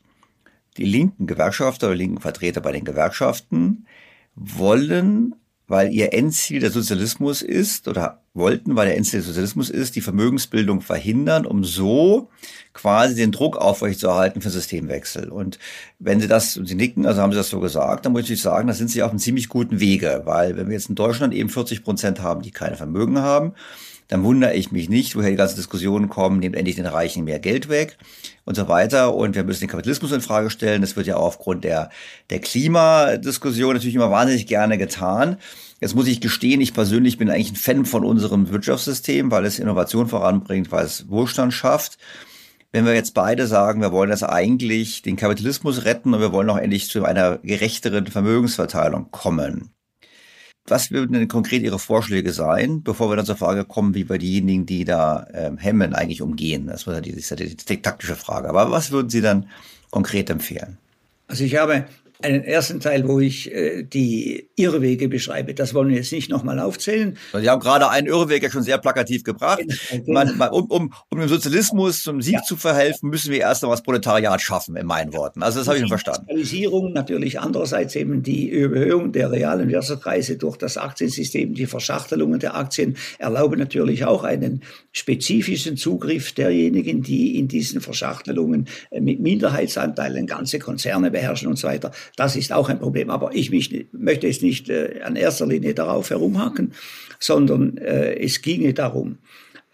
die linken Gewerkschafter oder linken Vertreter bei den Gewerkschaften wollen weil ihr Endziel der Sozialismus ist oder wollten, weil der Endziel der Sozialismus ist, die Vermögensbildung verhindern, um so quasi den Druck aufrechtzuerhalten für Systemwechsel. Und wenn Sie das, und Sie nicken, also haben Sie das so gesagt, dann muss ich sagen, da sind Sie auf einem ziemlich guten Wege, weil wenn wir jetzt in Deutschland eben 40 Prozent haben, die keine Vermögen haben, dann wundere ich mich nicht, woher die ganzen Diskussionen kommen, nehmt endlich den Reichen mehr Geld weg und so weiter. Und wir müssen den Kapitalismus in Frage stellen. Das wird ja aufgrund der, der Klimadiskussion natürlich immer wahnsinnig gerne getan. Jetzt muss ich gestehen, ich persönlich bin eigentlich ein Fan von unserem Wirtschaftssystem, weil es Innovation voranbringt, weil es Wohlstand schafft. Wenn wir jetzt beide sagen, wir wollen das eigentlich den Kapitalismus retten und wir wollen auch endlich zu einer gerechteren Vermögensverteilung kommen, was würden denn konkret Ihre Vorschläge sein, bevor wir dann zur Frage kommen, wie wir diejenigen, die da ähm, hemmen, eigentlich umgehen? Das ist ja die, die, die taktische Frage. Aber was würden Sie dann konkret empfehlen? Also ich habe einen ersten Teil, wo ich äh, die Irrwege beschreibe. Das wollen wir jetzt nicht nochmal aufzählen. Sie haben gerade einen Irrweg ja schon sehr plakativ gebracht. Genau. Man, man, um, um, um dem Sozialismus zum Sieg ja. zu verhelfen, müssen wir erst einmal das Proletariat schaffen, in meinen Worten. Also das habe ich schon verstanden. Digitalisierung, natürlich andererseits eben die Überhöhung der realen Wertpreise durch das Aktiensystem, die Verschachtelungen der Aktien erlauben natürlich auch einen spezifischen Zugriff derjenigen, die in diesen Verschachtelungen äh, mit Minderheitsanteilen ganze Konzerne beherrschen und so weiter. Das ist auch ein Problem. Aber ich mich, möchte es nicht äh, an erster Linie darauf herumhacken, sondern äh, es ginge darum,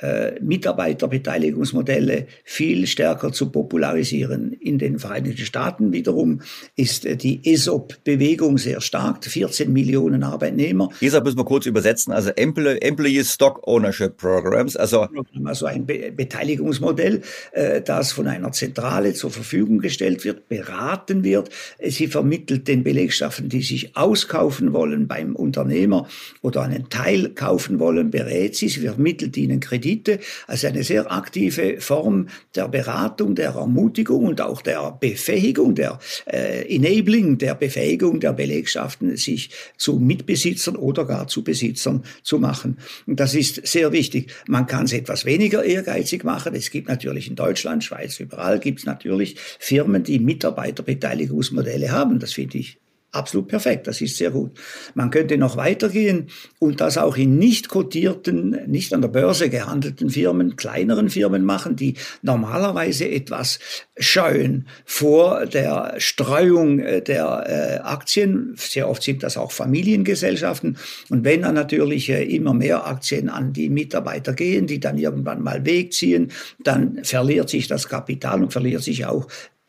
äh, Mitarbeiterbeteiligungsmodelle viel stärker zu popularisieren. In den Vereinigten Staaten wiederum ist äh, die ESOP-Bewegung sehr stark, 14 Millionen Arbeitnehmer. ESOP müssen wir kurz übersetzen, also Employee Stock Ownership Programs, also also ein Be Beteiligungsmodell, äh, das von einer Zentrale zur Verfügung gestellt wird, beraten wird. Sie vermittelt den Belegschaften, die sich auskaufen wollen beim Unternehmer oder einen Teil kaufen wollen, berät sie, sie vermittelt ihnen Kredite Kredite als eine sehr aktive Form der Beratung, der Ermutigung und auch der Befähigung, der äh, Enabling, der Befähigung der Belegschaften, sich zu Mitbesitzern oder gar zu Besitzern zu machen. Und das ist sehr wichtig. Man kann es etwas weniger ehrgeizig machen. Es gibt natürlich in Deutschland, Schweiz, überall gibt es natürlich Firmen, die Mitarbeiterbeteiligungsmodelle haben. Das finde ich absolut perfekt, das ist sehr gut. Man könnte noch weitergehen und das auch in nicht kotierten, nicht an der Börse gehandelten Firmen, kleineren Firmen machen, die normalerweise etwas scheuen vor der Streuung äh, der äh, Aktien. Sehr oft sind das auch Familiengesellschaften. Und wenn dann natürlich äh, immer mehr Aktien an die Mitarbeiter gehen, die dann irgendwann mal wegziehen, dann verliert sich das Kapital und verliert sich auch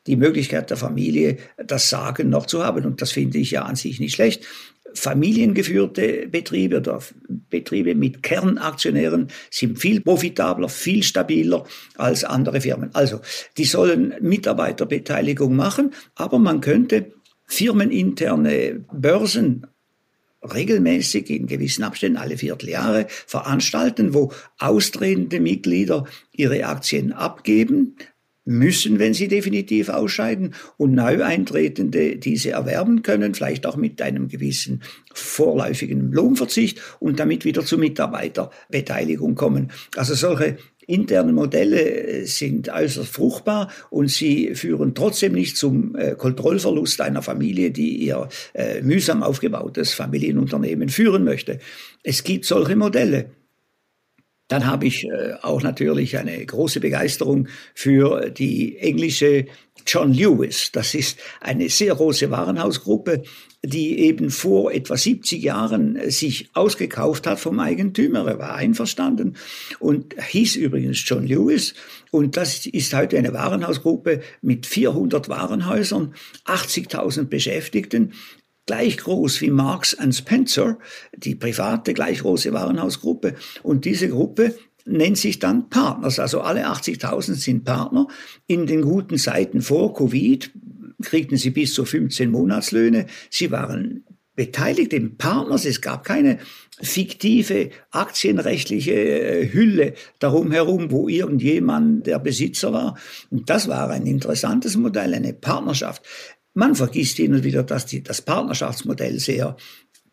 die Möglichkeit der Familie, das Sagen noch zu haben. Und das finde ich ja an sich nicht schlecht. Familiengeführte Betriebe oder Betriebe mit Kernaktionären sind viel profitabler, viel stabiler als andere Firmen. Also, die sollen Mitarbeiterbeteiligung machen, aber man könnte firmeninterne Börsen regelmäßig in gewissen Abständen alle Vierteljahre veranstalten, wo austretende Mitglieder ihre Aktien abgeben, müssen, wenn sie definitiv ausscheiden und Neueintretende diese erwerben können, vielleicht auch mit einem gewissen vorläufigen Lohnverzicht und damit wieder zur Mitarbeiterbeteiligung kommen. Also solche internen Modelle äh, sind äußerst fruchtbar und sie führen trotzdem nicht zum äh, Kontrollverlust einer Familie, die ihr äh, mühsam aufgebautes Familienunternehmen führen möchte. Es gibt solche Modelle. Dann habe ich äh, auch natürlich eine große Begeisterung für die englische John Lewis. Das ist eine sehr große Warenhausgruppe, die eben vor etwa 70 Jahren äh, sich ausgekauft hat vom Eigentümer. Er war einverstanden und hieß übrigens John Lewis. Und das ist heute eine Warenhausgruppe mit 400 Warenhäusern, 80.000 Beschäftigten, gleich groß wie Marks and Spencer, die private gleich große Warenhausgruppe. Und diese Gruppe nennt sich dann Partners. Also alle 80.000 sind Partner. In den guten Zeiten vor Covid kriegten sie bis zu 15 Monatslöhne. Sie waren beteiligt im Partners. Es gab keine fiktive aktienrechtliche äh, Hülle darum herum, wo irgendjemand der Besitzer war. Und das war ein interessantes Modell, eine Partnerschaft. Man vergisst hin und wieder, dass die, das Partnerschaftsmodell sehr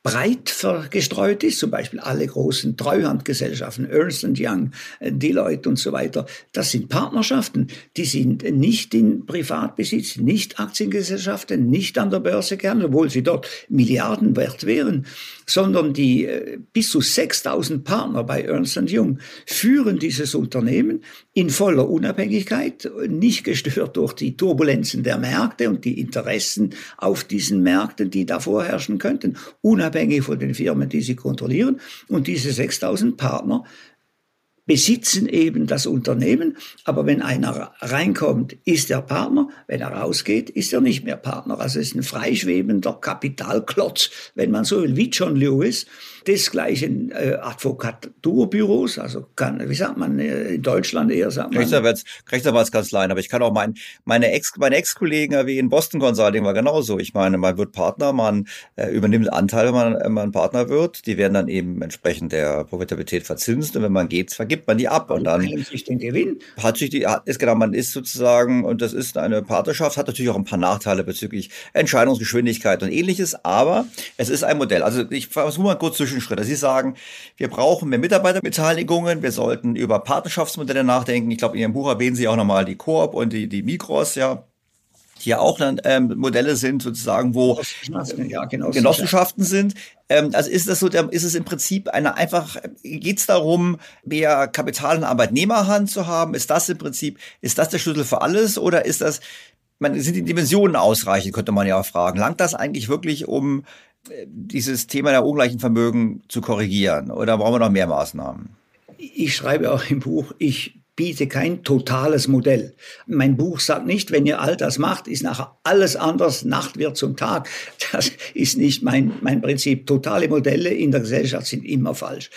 breit gestreut ist, zum Beispiel alle großen Treuhandgesellschaften, Ernst Young, äh, Deloitte und so weiter, das sind Partnerschaften, die sind nicht in Privatbesitz, nicht Aktiengesellschaften, nicht an der Börse gern, obwohl sie dort Milliarden wert wären, sondern die äh, bis zu 6000 Partner bei Ernst Young führen dieses Unternehmen in voller Unabhängigkeit, nicht gestört durch die Turbulenzen der Märkte und die Interessen auf diesen Märkten, die da vorherrschen könnten, unabhängig von den Firmen, die sie kontrollieren. Und diese 6000 Partner besitzen eben das Unternehmen, aber wenn einer reinkommt, ist er Partner, wenn er rausgeht, ist er nicht mehr Partner. Also es ist ein freischwebender Kapitalklotz, wenn man so will, wie John Lewis, desgleichen äh, Advokaturbüros, also kann, wie sagt man äh, in Deutschland eher, sagt man. Rechtsanwalts, Rechtsanwaltskanzleien, aber ich kann auch mein, meine Ex, meine Ex-Kollegen erwähnen, Boston Consulting war genauso. Ich meine, man wird Partner, man äh, übernimmt Anteile, wenn man, wenn man Partner wird, die werden dann eben entsprechend der Profitabilität verzinst und wenn man geht, vergibt gibt man die ab und dann sich den Gewinn. hat sich die ist genau man ist sozusagen und das ist eine Partnerschaft hat natürlich auch ein paar Nachteile bezüglich Entscheidungsgeschwindigkeit und ähnliches, aber es ist ein Modell. Also ich versuche mal kurz Zwischenschritte. Sie sagen, wir brauchen mehr Mitarbeiterbeteiligungen, wir sollten über Partnerschaftsmodelle nachdenken. Ich glaube, in Ihrem Buch erwähnen Sie auch nochmal die Koop und die die Mikros, ja hier auch dann, ähm, Modelle sind sozusagen, wo ja, Genossenschaften sind. Ähm, also ist das so, ist es im Prinzip eine einfach, geht es darum, mehr Kapital in Arbeitnehmerhand zu haben? Ist das im Prinzip, ist das der Schlüssel für alles oder ist das, man, sind die Dimensionen ausreichend, könnte man ja auch fragen. Langt das eigentlich wirklich, um dieses Thema der ungleichen Vermögen zu korrigieren oder brauchen wir noch mehr Maßnahmen? Ich schreibe auch im Buch, ich biete kein totales Modell. Mein Buch sagt nicht, wenn ihr all das macht, ist nachher alles anders, Nacht wird zum Tag. Das ist nicht mein, mein Prinzip. Totale Modelle in der Gesellschaft sind immer falsch.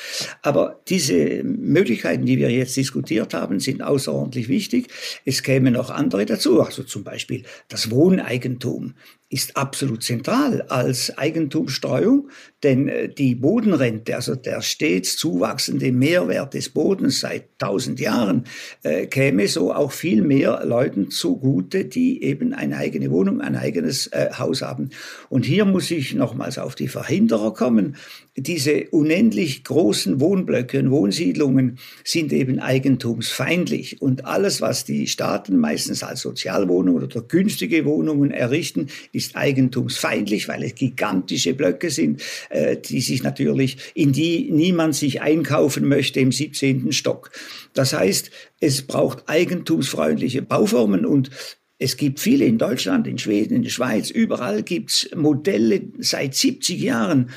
Aber diese Möglichkeiten, die wir jetzt diskutiert haben, sind außerordentlich wichtig. Es kämen noch andere dazu, also zum Beispiel das Wohneigentum ist absolut zentral als Eigentumsstreuung, denn äh, die Bodenrente, also der stets zuwachsende Mehrwert des Bodens seit tausend Jahren, äh, käme so auch viel mehr Leuten zugute, die eben eine eigene Wohnung, ein eigenes äh, Haus haben. Und hier muss ich nochmals auf die Verhinderer kommen diese unendlich großen Wohnblöcke und Wohnsiedlungen sind eben eigentumsfeindlich. Und alles, was die Staaten meistens als Sozialwohnungen oder günstige Wohnungen errichten, ist eigentumsfeindlich, weil es gigantische Blöcke sind, äh, die sich natürlich, in die niemand sich einkaufen möchte im 17. Stock. Das heißt, es braucht eigentumsfreundliche Bauformen und es gibt viele in Deutschland, in Schweden, in der Schweiz, überall gibt's Modelle seit 70 Jahren,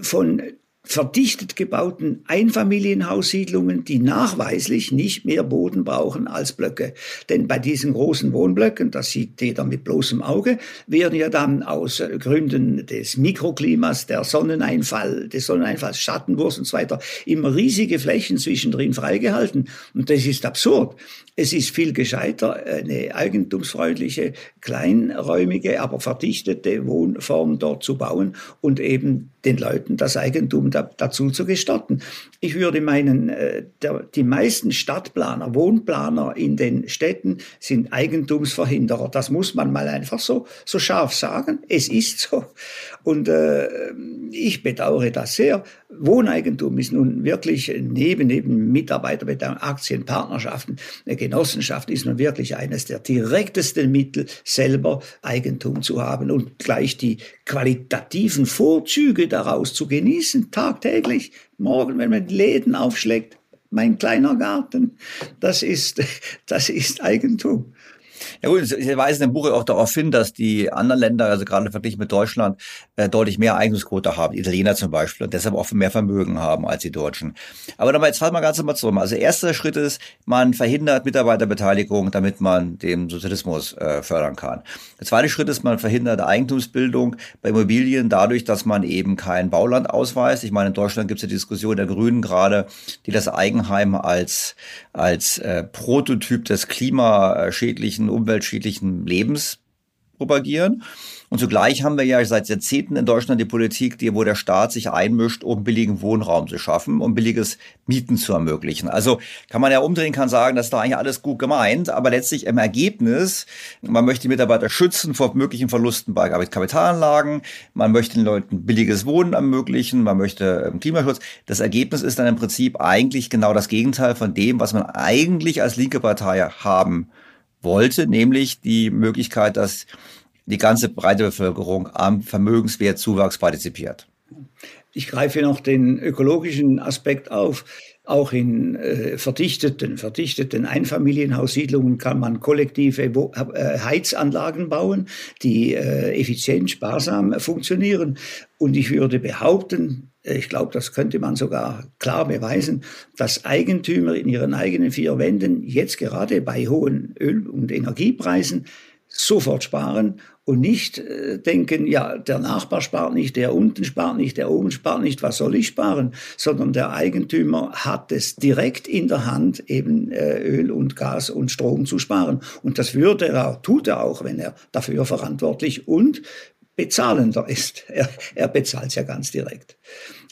von verdichtet gebauten Einfamilienhaussiedlungen, die nachweislich nicht mehr Boden brauchen als Blöcke. Denn bei diesen großen Wohnblöcken, das sieht jeder mit bloßem Auge, werden ja dann aus Gründen des Mikroklimas, der Sonneneinfall, des Sonneneinfalls, Schattenwurst und so weiter, immer riesige Flächen zwischendrin freigehalten. Und das ist absurd. Es ist viel gescheiter, eine eigentumsfreundliche, kleinräumige, aber verdichtete Wohnform dort zu bauen und eben den Leuten das Eigentum da, dazu zu gestatten. Ich würde meinen, äh, der, die meisten Stadtplaner, Wohnplaner in den Städten sind Eigentumsverhinderer. Das muss man mal einfach so, so scharf sagen. Es ist so. Und äh, ich bedauere das sehr. Wohneigentum ist nun wirklich neben, neben Mitarbeiterbeteiligung, Aktien, Partnerschaften, eine Genossenschaft ist nun wirklich eines der direktesten Mittel, selber Eigentum zu haben und gleich die qualitativen Vorzüge daraus zu genießen, tagtäglich. Morgen, wenn man die Läden aufschlägt, mein kleiner Garten, das ist, <laughs> das ist Eigentum. Ja gut, Sie weisen im Buch auch darauf hin, dass die anderen Länder, also gerade verglichen mit Deutschland, äh, deutlich mehr Eigentumsquote haben, Italiener zum Beispiel, und deshalb auch mehr Vermögen haben als die Deutschen. Aber dann jetzt fassen wir ganz mal zusammen. Also erster Schritt ist, man verhindert Mitarbeiterbeteiligung, damit man den Sozialismus äh, fördern kann. Der zweite Schritt ist, man verhindert Eigentumsbildung bei Immobilien dadurch, dass man eben kein Bauland ausweist. Ich meine, in Deutschland gibt es die Diskussion der Grünen gerade, die das Eigenheim als, als äh, Prototyp des klimaschädlichen, umweltschädlichen Lebens propagieren. Und zugleich haben wir ja seit Jahrzehnten in Deutschland die Politik, die, wo der Staat sich einmischt, um billigen Wohnraum zu schaffen, um billiges Mieten zu ermöglichen. Also kann man ja umdrehen, kann sagen, das ist da eigentlich alles gut gemeint, aber letztlich im Ergebnis, man möchte die Mitarbeiter schützen vor möglichen Verlusten bei Kapitalanlagen, man möchte den Leuten billiges Wohnen ermöglichen, man möchte ähm, Klimaschutz. Das Ergebnis ist dann im Prinzip eigentlich genau das Gegenteil von dem, was man eigentlich als linke Partei haben wollte, nämlich die Möglichkeit, dass die ganze breite Bevölkerung am Vermögenswertzuwachs partizipiert. Ich greife noch den ökologischen Aspekt auf. Auch in äh, verdichteten, verdichteten Einfamilienhaussiedlungen kann man kollektive äh, Heizanlagen bauen, die äh, effizient, sparsam funktionieren. Und ich würde behaupten, äh, ich glaube, das könnte man sogar klar beweisen, dass Eigentümer in ihren eigenen vier Wänden jetzt gerade bei hohen Öl- und Energiepreisen sofort sparen und nicht äh, denken, ja, der Nachbar spart nicht, der unten spart nicht, der oben spart nicht, was soll ich sparen, sondern der Eigentümer hat es direkt in der Hand, eben äh, Öl und Gas und Strom zu sparen. Und das würde er, tut er auch, wenn er dafür verantwortlich und bezahlender <laughs> ist. Er, er bezahlt ja ganz direkt.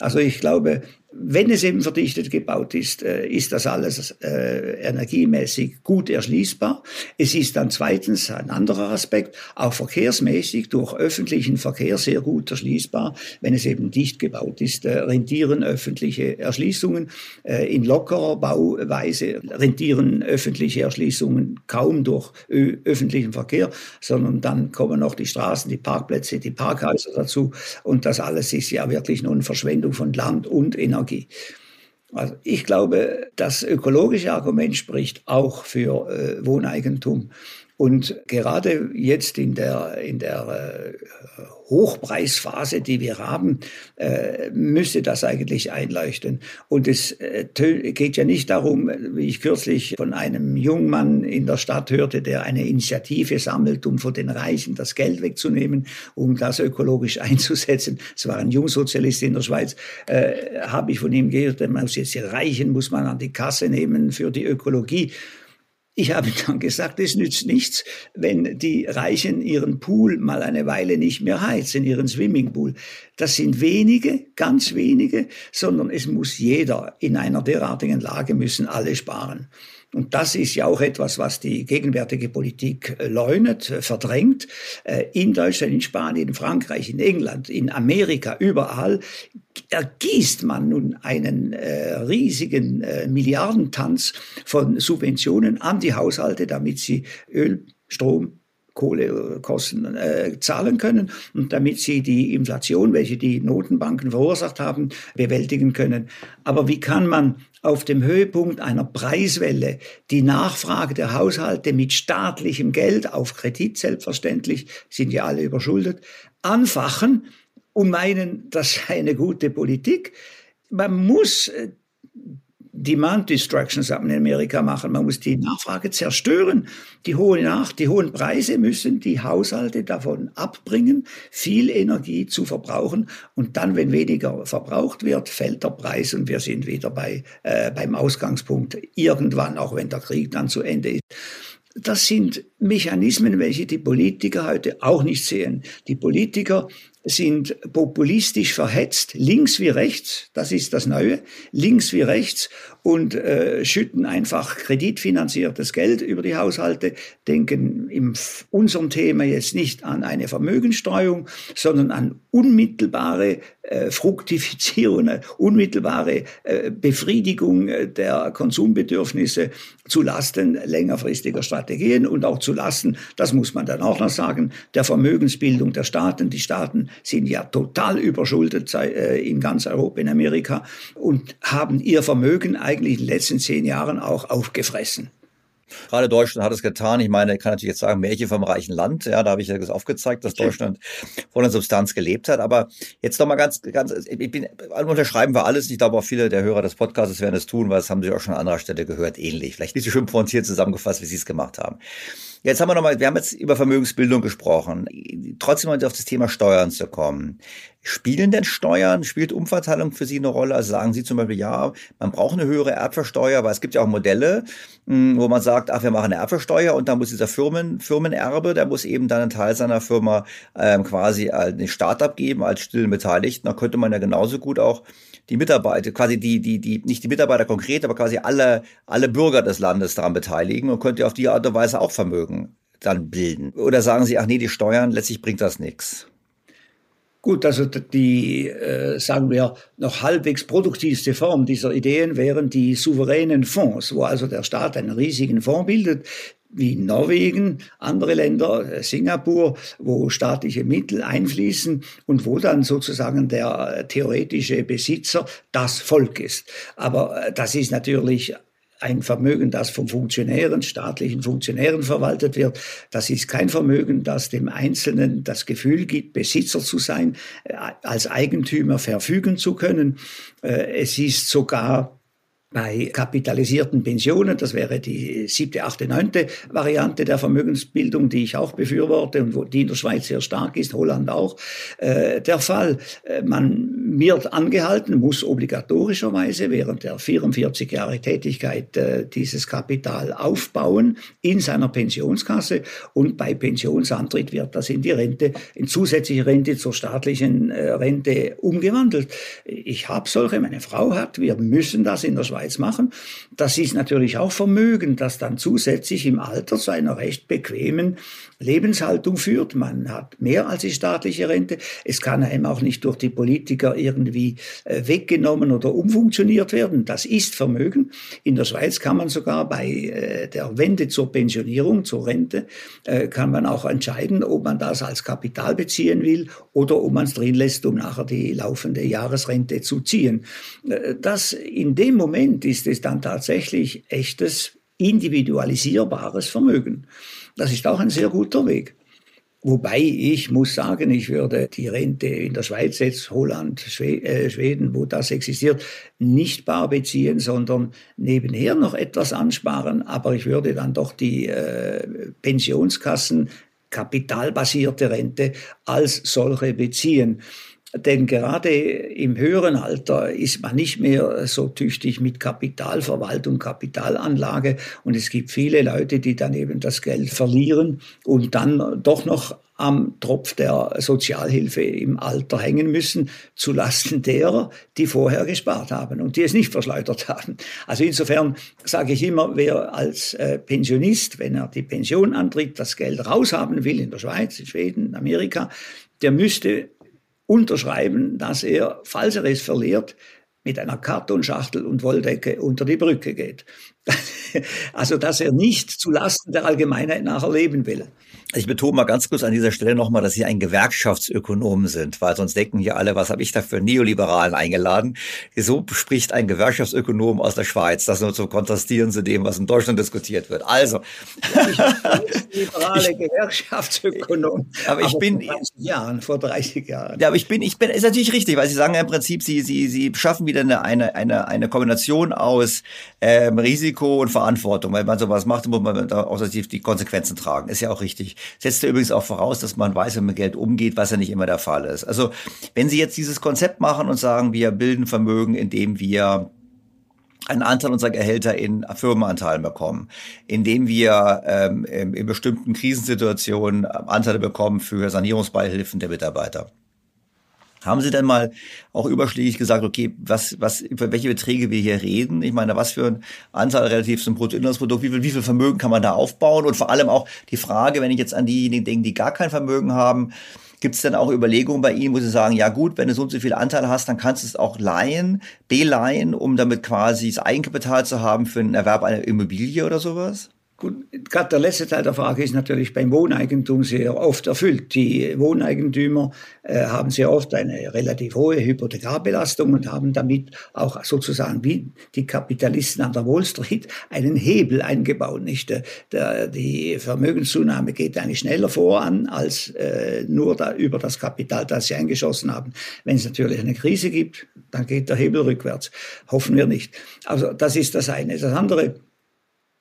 Also ich glaube, wenn es eben verdichtet gebaut ist, äh, ist das alles äh, energiemäßig gut erschließbar. Es ist dann zweitens ein anderer Aspekt, auch verkehrsmäßig durch öffentlichen Verkehr sehr gut erschließbar. Wenn es eben dicht gebaut ist, äh, rentieren öffentliche Erschließungen. In lockerer Bauweise rentieren öffentliche Erschließungen kaum durch öffentlichen Verkehr, sondern dann kommen noch die Straßen, die Parkplätze, die Parkhäuser dazu. Und das alles ist ja wirklich nur eine Verschwendung von Land und Energie. Also ich glaube, das ökologische Argument spricht auch für äh, Wohneigentum. Und gerade jetzt in der, in der äh, Hochpreisphase, die wir haben, äh, müsste das eigentlich einleuchten. Und es äh, geht ja nicht darum, wie ich kürzlich von einem jungen Mann in der Stadt hörte, der eine Initiative sammelt, um von den Reichen das Geld wegzunehmen, um das ökologisch <laughs> einzusetzen. Es war ein Jungsozialist in der Schweiz, habe ich von ihm gehört, man muss jetzt die Reichen muss man an die Kasse nehmen für die Ökologie. Ich habe dann gesagt, es nützt nichts, wenn die Reichen ihren Pool mal eine Weile nicht mehr heizen, ihren Swimmingpool. Das sind wenige, ganz wenige, sondern es muss jeder in einer derartigen Lage müssen alle sparen. Und das ist ja auch etwas, was die gegenwärtige Politik äh, leugnet, äh, verdrängt. Äh, in Deutschland, in Spanien, in Frankreich, in England, in Amerika, überall ergießt man nun einen äh, riesigen äh, Milliardentanz von Subventionen an die Haushalte, damit sie Öl, Strom, Kohlekosten äh, zahlen können und damit sie die Inflation, welche die Notenbanken verursacht haben, bewältigen können. Aber wie kann man auf dem Höhepunkt einer Preiswelle die Nachfrage der Haushalte mit staatlichem Geld auf Kredit selbstverständlich, sind ja alle überschuldet, anfachen und meinen, das sei eine gute Politik. Man muss äh, Demand Destruction, sagt man in Amerika, machen. Man muss die Nachfrage zerstören. Die hohen, Nach die hohen Preise müssen die Haushalte davon abbringen, viel Energie zu verbrauchen. Und dann, wenn weniger verbraucht wird, fällt der Preis und wir sind wieder bei, äh, beim Ausgangspunkt irgendwann, auch wenn der Krieg dann zu Ende ist. Das sind Mechanismen, welche die Politiker heute auch nicht sehen. Die Politiker sind populistisch verhetzt, links wie rechts, das ist das Neue, links wie rechts und äh, schütten einfach kreditfinanziertes Geld über die Haushalte, denken in unserem Thema jetzt nicht an eine Vermögenssteuerung, sondern an unmittelbare äh, Fruktifizierung, unmittelbare äh, Befriedigung der Konsumbedürfnisse zu Lasten längerfristiger Strategien und auch zu Lasten, das muss man dann auch noch sagen, der Vermögensbildung der Staaten. Die Staaten sind ja total überschuldet äh, in ganz Europa, in Amerika und haben ihr Vermögen eigentlich in den letzten zehn Jahren auch aufgefressen. Gerade Deutschland hat es getan. Ich meine, ich kann natürlich jetzt sagen, Märchen vom reichen Land. Ja, da habe ich ja das aufgezeigt, dass Deutschland von der Substanz gelebt hat. Aber jetzt nochmal ganz, ganz, ich bin, unterschreiben wir alles. Ich glaube auch viele der Hörer des Podcasts werden es tun, weil das haben sie auch schon an anderer Stelle gehört, ähnlich. Vielleicht nicht so schön pointiert zusammengefasst, wie sie es gemacht haben. Jetzt haben wir nochmal, wir haben jetzt über Vermögensbildung gesprochen. Trotzdem mal auf das Thema Steuern zu kommen. Spielen denn Steuern, spielt Umverteilung für Sie eine Rolle? Also sagen Sie zum Beispiel, ja, man braucht eine höhere Erbversteuer, weil es gibt ja auch Modelle, hm, wo man sagt, ach, wir machen eine Erbversteuer und dann muss dieser Firmen, Firmenerbe, der muss eben dann einen Teil seiner Firma ähm, quasi als den Staat abgeben, als stillen Beteiligten. Da könnte man ja genauso gut auch die Mitarbeiter, quasi die, die, die, nicht die Mitarbeiter konkret, aber quasi alle, alle Bürger des Landes daran beteiligen und könnte auf die Art und Weise auch Vermögen dann bilden. Oder sagen Sie, ach nee, die Steuern, letztlich bringt das nichts. Gut, also die, äh, sagen wir, noch halbwegs produktivste Form dieser Ideen wären die souveränen Fonds, wo also der Staat einen riesigen Fonds bildet, wie Norwegen, andere Länder, äh, Singapur, wo staatliche Mittel einfließen und wo dann sozusagen der theoretische Besitzer das Volk ist. Aber äh, das ist natürlich ein Vermögen, das von Funktionären, staatlichen Funktionären verwaltet wird. Das ist kein Vermögen, das dem Einzelnen das Gefühl gibt, Besitzer zu sein, äh, als Eigentümer verfügen zu können. Es ist sogar bei kapitalisierten Pensionen, das wäre die siebte, achte, neunte Variante der Vermögensbildung, die ich auch befürworte und wo, die in der Schweiz sehr stark ist, Holland auch, äh, der Fall. Äh, man wird angehalten, muss obligatorischerweise während der 44 Jahre Tätigkeit äh, dieses Kapital aufbauen in seiner Pensionskasse und bei Pensionsantritt wird das in die Rente, in zusätzliche Rente zur staatlichen äh, Rente umgewandelt. Ich habe solche, meine Frau hat, wir müssen das in der Schweiz Schweiz machen. Das ist natürlich auch Vermögen, das dann zusätzlich im Alter zu einer recht bequemen Lebenshaltung führt. Man hat mehr als die staatliche Rente. Es kann einem auch nicht durch die Politiker irgendwie äh, weggenommen oder umfunktioniert werden. Das ist Vermögen. In der Schweiz kann man sogar bei äh, der Wende zur Pensionierung, zur Rente, äh, kann man auch entscheiden, ob man das als Kapital beziehen will oder ob man es drin lässt, um nachher die laufende Jahresrente zu ziehen. Das in dem Moment ist es dann tatsächlich echtes individualisierbares Vermögen. Das ist auch ein sehr guter Weg. Wobei ich muss sagen, ich würde die Rente in der Schweiz jetzt, Holland, äh, Schweden, wo das existiert, nicht bar beziehen, sondern nebenher noch etwas ansparen. Aber ich würde dann doch die äh, Pensionskassen kapitalbasierte Rente als solche beziehen. Denn gerade im höheren Alter ist man nicht mehr so tüchtig mit Kapitalverwaltung, Kapitalanlage. Und es gibt viele Leute, die dann eben das Geld verlieren und dann doch noch am Tropf der Sozialhilfe im Alter hängen müssen, zulasten derer, die vorher gespart haben und die es nicht verschleudert haben. Also insofern sage ich immer, wer als äh, Pensionist, wenn er die Pension antritt, das Geld raushaben will in der Schweiz, in Schweden, in Amerika, der müsste unterschreiben, dass er, falls er es verliert, mit einer Kartonschachtel und Wolldecke unter die Brücke geht. <laughs> also, dass er nicht zu Lasten der Allgemeinheit nachher leben will. Ich betone mal ganz kurz an dieser Stelle nochmal, dass Sie ein Gewerkschaftsökonom sind, weil sonst denken hier alle, was habe ich da für Neoliberalen eingeladen? So spricht ein Gewerkschaftsökonom aus der Schweiz, das nur zu kontrastieren zu dem, was in Deutschland diskutiert wird. Also. <laughs> Ich liberale Gewerkschaftsökonom. Aber ich aber bin. Vor 30 Jahren, vor 30 Jahren. Ja, aber ich bin, ich bin, ist natürlich richtig, weil Sie sagen ja im Prinzip, Sie, Sie, Sie schaffen wieder eine, eine, eine, eine Kombination aus ähm, Risiko und Verantwortung. Weil man sowas macht, muss man auch die Konsequenzen tragen. Ist ja auch richtig setzt er übrigens auch voraus, dass man weiß, wie man mit Geld umgeht, was ja nicht immer der Fall ist. Also wenn Sie jetzt dieses Konzept machen und sagen, wir bilden Vermögen, indem wir einen Anteil unserer Gehälter in Firmenanteilen bekommen, indem wir ähm, in bestimmten Krisensituationen Anteile bekommen für Sanierungsbeihilfen der Mitarbeiter. Haben Sie denn mal auch überschlägig gesagt, okay, was, was, über welche Beträge wir hier reden? Ich meine, was für ein Anteil relativ zum Bruttoinlandsprodukt, wie viel, wie viel Vermögen kann man da aufbauen? Und vor allem auch die Frage, wenn ich jetzt an diejenigen denke, die gar kein Vermögen haben, gibt es denn auch Überlegungen bei Ihnen, wo Sie sagen, ja gut, wenn du so und so viel Anteil hast, dann kannst du es auch leihen, beleihen, um damit quasi das Eigenkapital zu haben für den Erwerb einer Immobilie oder sowas? Gut, gerade der letzte Teil der Frage ist natürlich beim Wohneigentum sehr oft erfüllt. Die Wohneigentümer äh, haben sehr oft eine relativ hohe Hypothekarbelastung und haben damit auch sozusagen wie die Kapitalisten an der Wall Street einen Hebel eingebaut. Nicht? Der, der, die Vermögenszunahme geht eigentlich schneller voran als äh, nur da, über das Kapital, das sie eingeschossen haben. Wenn es natürlich eine Krise gibt, dann geht der Hebel rückwärts. Hoffen wir nicht. Also das ist das eine. Das andere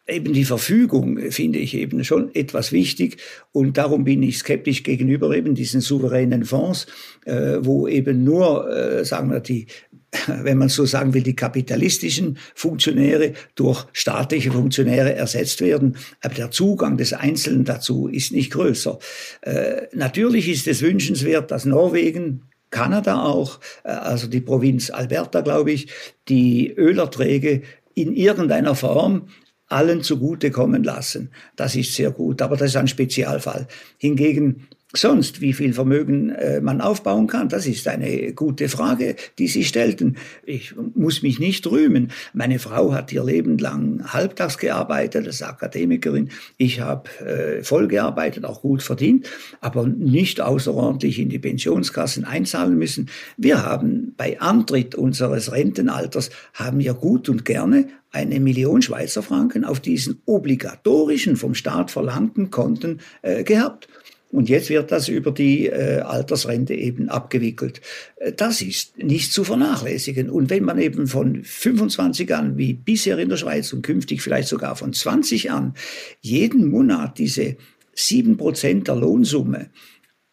eben die Verfügung finde ich eben schon etwas wichtig und darum bin ich skeptisch gegenüber eben diesen souveränen Fonds, äh, wo eben nur, äh, sagen wir, die, <laughs> wenn man so sagen will, die kapitalistischen Funktionäre durch staatliche Funktionäre ersetzt werden. Aber der Zugang des Einzelnen dazu ist nicht größer. Äh, natürlich ist es wünschenswert, dass Norwegen Kanada auch, äh, also die Provinz Alberta, glaube ich, die Ölerträge in irgendeiner Form allen zugutekommen lassen. Das ist sehr gut, aber das ist ein Spezialfall. Hingegen sonst, wie viel Vermögen äh, man aufbauen kann, das ist eine gute Frage, die Sie stellten. Ich muss mich nicht rühmen. Meine Frau hat ihr Leben lang halbtags gearbeitet, als Akademikerin. Ich habe äh, voll gearbeitet, auch gut verdient, aber nicht außerordentlich in die Pensionskassen einzahlen müssen. Wir haben bei Antritt unseres Rentenalters, haben wir gut und gerne eine Million Schweizer Franken auf diesen obligatorischen vom Staat verlangten Konten äh, gehabt. Und jetzt wird das über die äh, Altersrente eben abgewickelt. Äh, das ist nicht zu vernachlässigen. Und wenn man eben von 25 an, wie bisher in der Schweiz und künftig vielleicht sogar von 20 an, jeden Monat diese 7% der Lohnsumme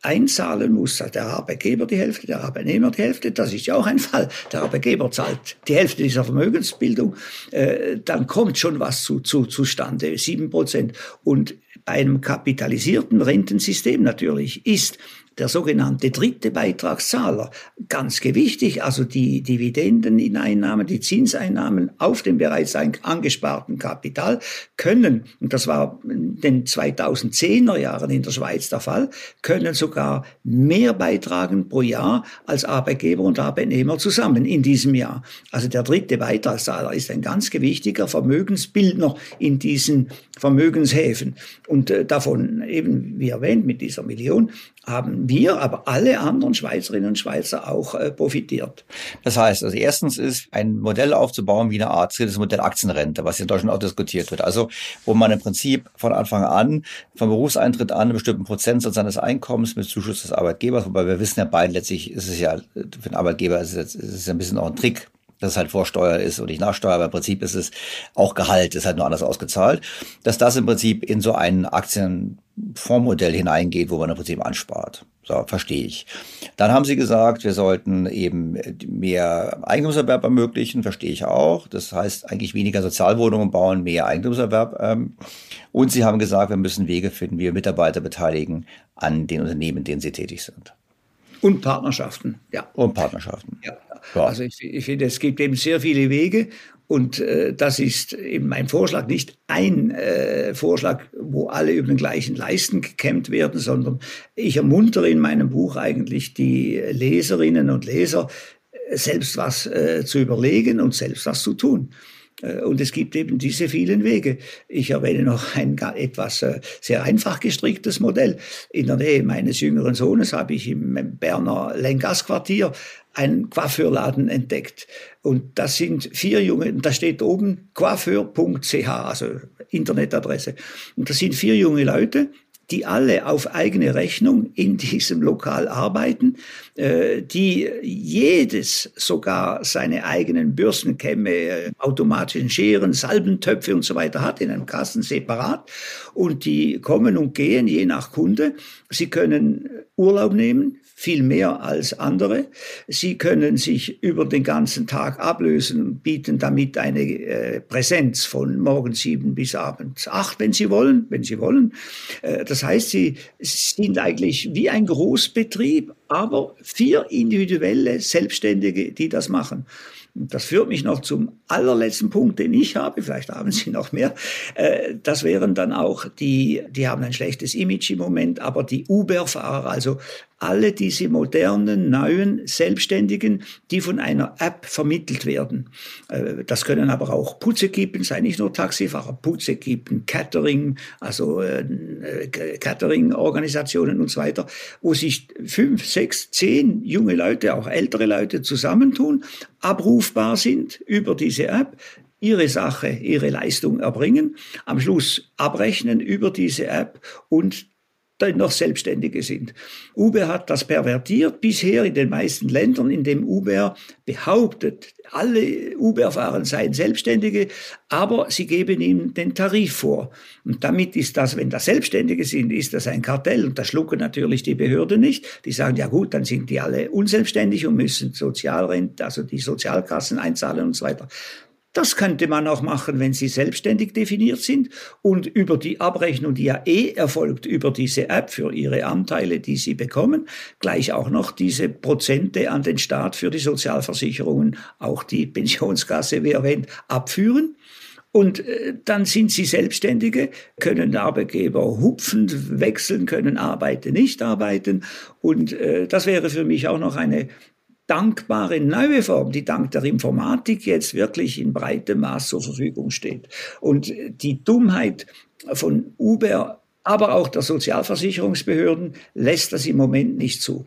einzahlen muss, der Arbeitgeber die Hälfte, der Arbeitnehmer die Hälfte, das ist ja auch ein Fall. Der Arbeitgeber zahlt die Hälfte dieser Vermögensbildung, äh, dann kommt schon was zu, zu, zustande, sieben Prozent. Und bei einem kapitalisierten Rentensystem natürlich ist der sogenannte dritte Beitragszahler. Ganz gewichtig, also die Dividendeneinnahmen, die Zinseinnahmen auf dem bereits angesparten Kapital können, und das war in den 2010er Jahren in der Schweiz der Fall, können sogar mehr beitragen pro Jahr als Arbeitgeber und Arbeitnehmer zusammen in diesem Jahr. Also der dritte Beitragszahler ist ein ganz gewichtiger Vermögensbildner in diesen Vermögenshäfen. Und äh, davon eben, wie erwähnt, mit dieser Million haben wir, aber alle anderen Schweizerinnen und Schweizer auch äh, profitiert. Das heißt, also erstens ist ein Modell aufzubauen wie eine Art drittes Modell Aktienrente, was in Deutschland auch diskutiert wird. Also wo man im Prinzip von Anfang an, vom Berufseintritt an, einen bestimmten Prozentsatz seines Einkommens mit Zuschuss des Arbeitgebers, wobei wir wissen ja beide, letztlich ist es ja für den Arbeitgeber ist es, ist es ein bisschen auch ein Trick, dass es halt Vorsteuer ist und nicht Nachsteuer, aber im Prinzip ist es auch Gehalt, ist halt nur anders ausgezahlt, dass das im Prinzip in so ein Aktienfondsmodell hineingeht, wo man im Prinzip anspart. So, verstehe ich. Dann haben Sie gesagt, wir sollten eben mehr Eigentumserwerb ermöglichen, verstehe ich auch. Das heißt eigentlich weniger Sozialwohnungen bauen, mehr Eigentumserwerb. Ähm. Und Sie haben gesagt, wir müssen Wege finden, wie wir Mitarbeiter beteiligen an den Unternehmen, in denen sie tätig sind. Und Partnerschaften, ja. Und Partnerschaften. Ja. ja. Also ich, ich finde, es gibt eben sehr viele Wege und äh, das ist eben mein Vorschlag, nicht ein äh, Vorschlag, wo alle über den gleichen Leisten gekämmt werden, sondern ich ermuntere in meinem Buch eigentlich die Leserinnen und Leser, selbst was äh, zu überlegen und selbst was zu tun. Äh, und es gibt eben diese vielen Wege. Ich erwähne noch ein etwas äh, sehr einfach gestricktes Modell. In der Nähe meines jüngeren Sohnes habe ich im Berner Lengas-Quartier einen Coiffeurladen entdeckt. Und das sind vier junge, da steht oben coiffeur.ch, also Internetadresse. Und das sind vier junge Leute, die alle auf eigene Rechnung in diesem Lokal arbeiten, äh, die jedes sogar seine eigenen Bürstenkämme, äh, automatischen Scheren, Salbentöpfe und so weiter hat in einem Kasten separat und die kommen und gehen je nach Kunde. Sie können Urlaub nehmen, viel mehr als andere. Sie können sich über den ganzen Tag ablösen bieten damit eine äh, Präsenz von morgens sieben bis abends acht, wenn Sie wollen, wenn Sie wollen. Äh, das heißt, Sie sind eigentlich wie ein Großbetrieb, aber vier individuelle Selbstständige, die das machen. Das führt mich noch zum allerletzten Punkt, den ich habe. Vielleicht haben Sie noch mehr. Äh, das wären dann auch die, die haben ein schlechtes Image im Moment, aber die Uber-Fahrer, also alle diese modernen, neuen Selbstständigen, die von einer App vermittelt werden. Äh, das können aber auch Putzekippen sein, nicht nur Taxifahrer, Putzekippen, Catering, also äh, Catering-Organisationen und so weiter, wo sich fünf, sechs, zehn junge Leute, auch ältere Leute zusammentun, abrufbar sind über diese App, ihre Sache, ihre Leistung erbringen, am Schluss abrechnen über diese App und noch Selbstständige sind. Uber hat das pervertiert bisher in den meisten Ländern, in dem Uber behauptet, alle Uber-Fahrer seien Selbstständige, aber sie geben ihm den Tarif vor. Und damit ist das, wenn das Selbstständige sind, ist das ein Kartell und das schlucken natürlich die Behörden nicht. Die sagen, ja gut, dann sind die alle unselbstständig und müssen Sozialrente, also die Sozialkassen einzahlen und so weiter. Das könnte man auch machen, wenn Sie selbstständig definiert sind und über die Abrechnung, die ja eh erfolgt über diese App für Ihre Anteile, die Sie bekommen, gleich auch noch diese Prozente an den Staat für die Sozialversicherungen, auch die Pensionskasse, wie erwähnt, abführen. Und äh, dann sind sie Selbstständige, können Arbeitgeber hupfen, wechseln, können arbeiten, nicht arbeiten. Und äh, das wäre für mich auch noch eine dankbare neue Form, die dank der Informatik jetzt wirklich in breitem Maß zur Verfügung steht. Und die Dummheit von Uber, aber auch der Sozialversicherungsbehörden lässt das im Moment nicht zu.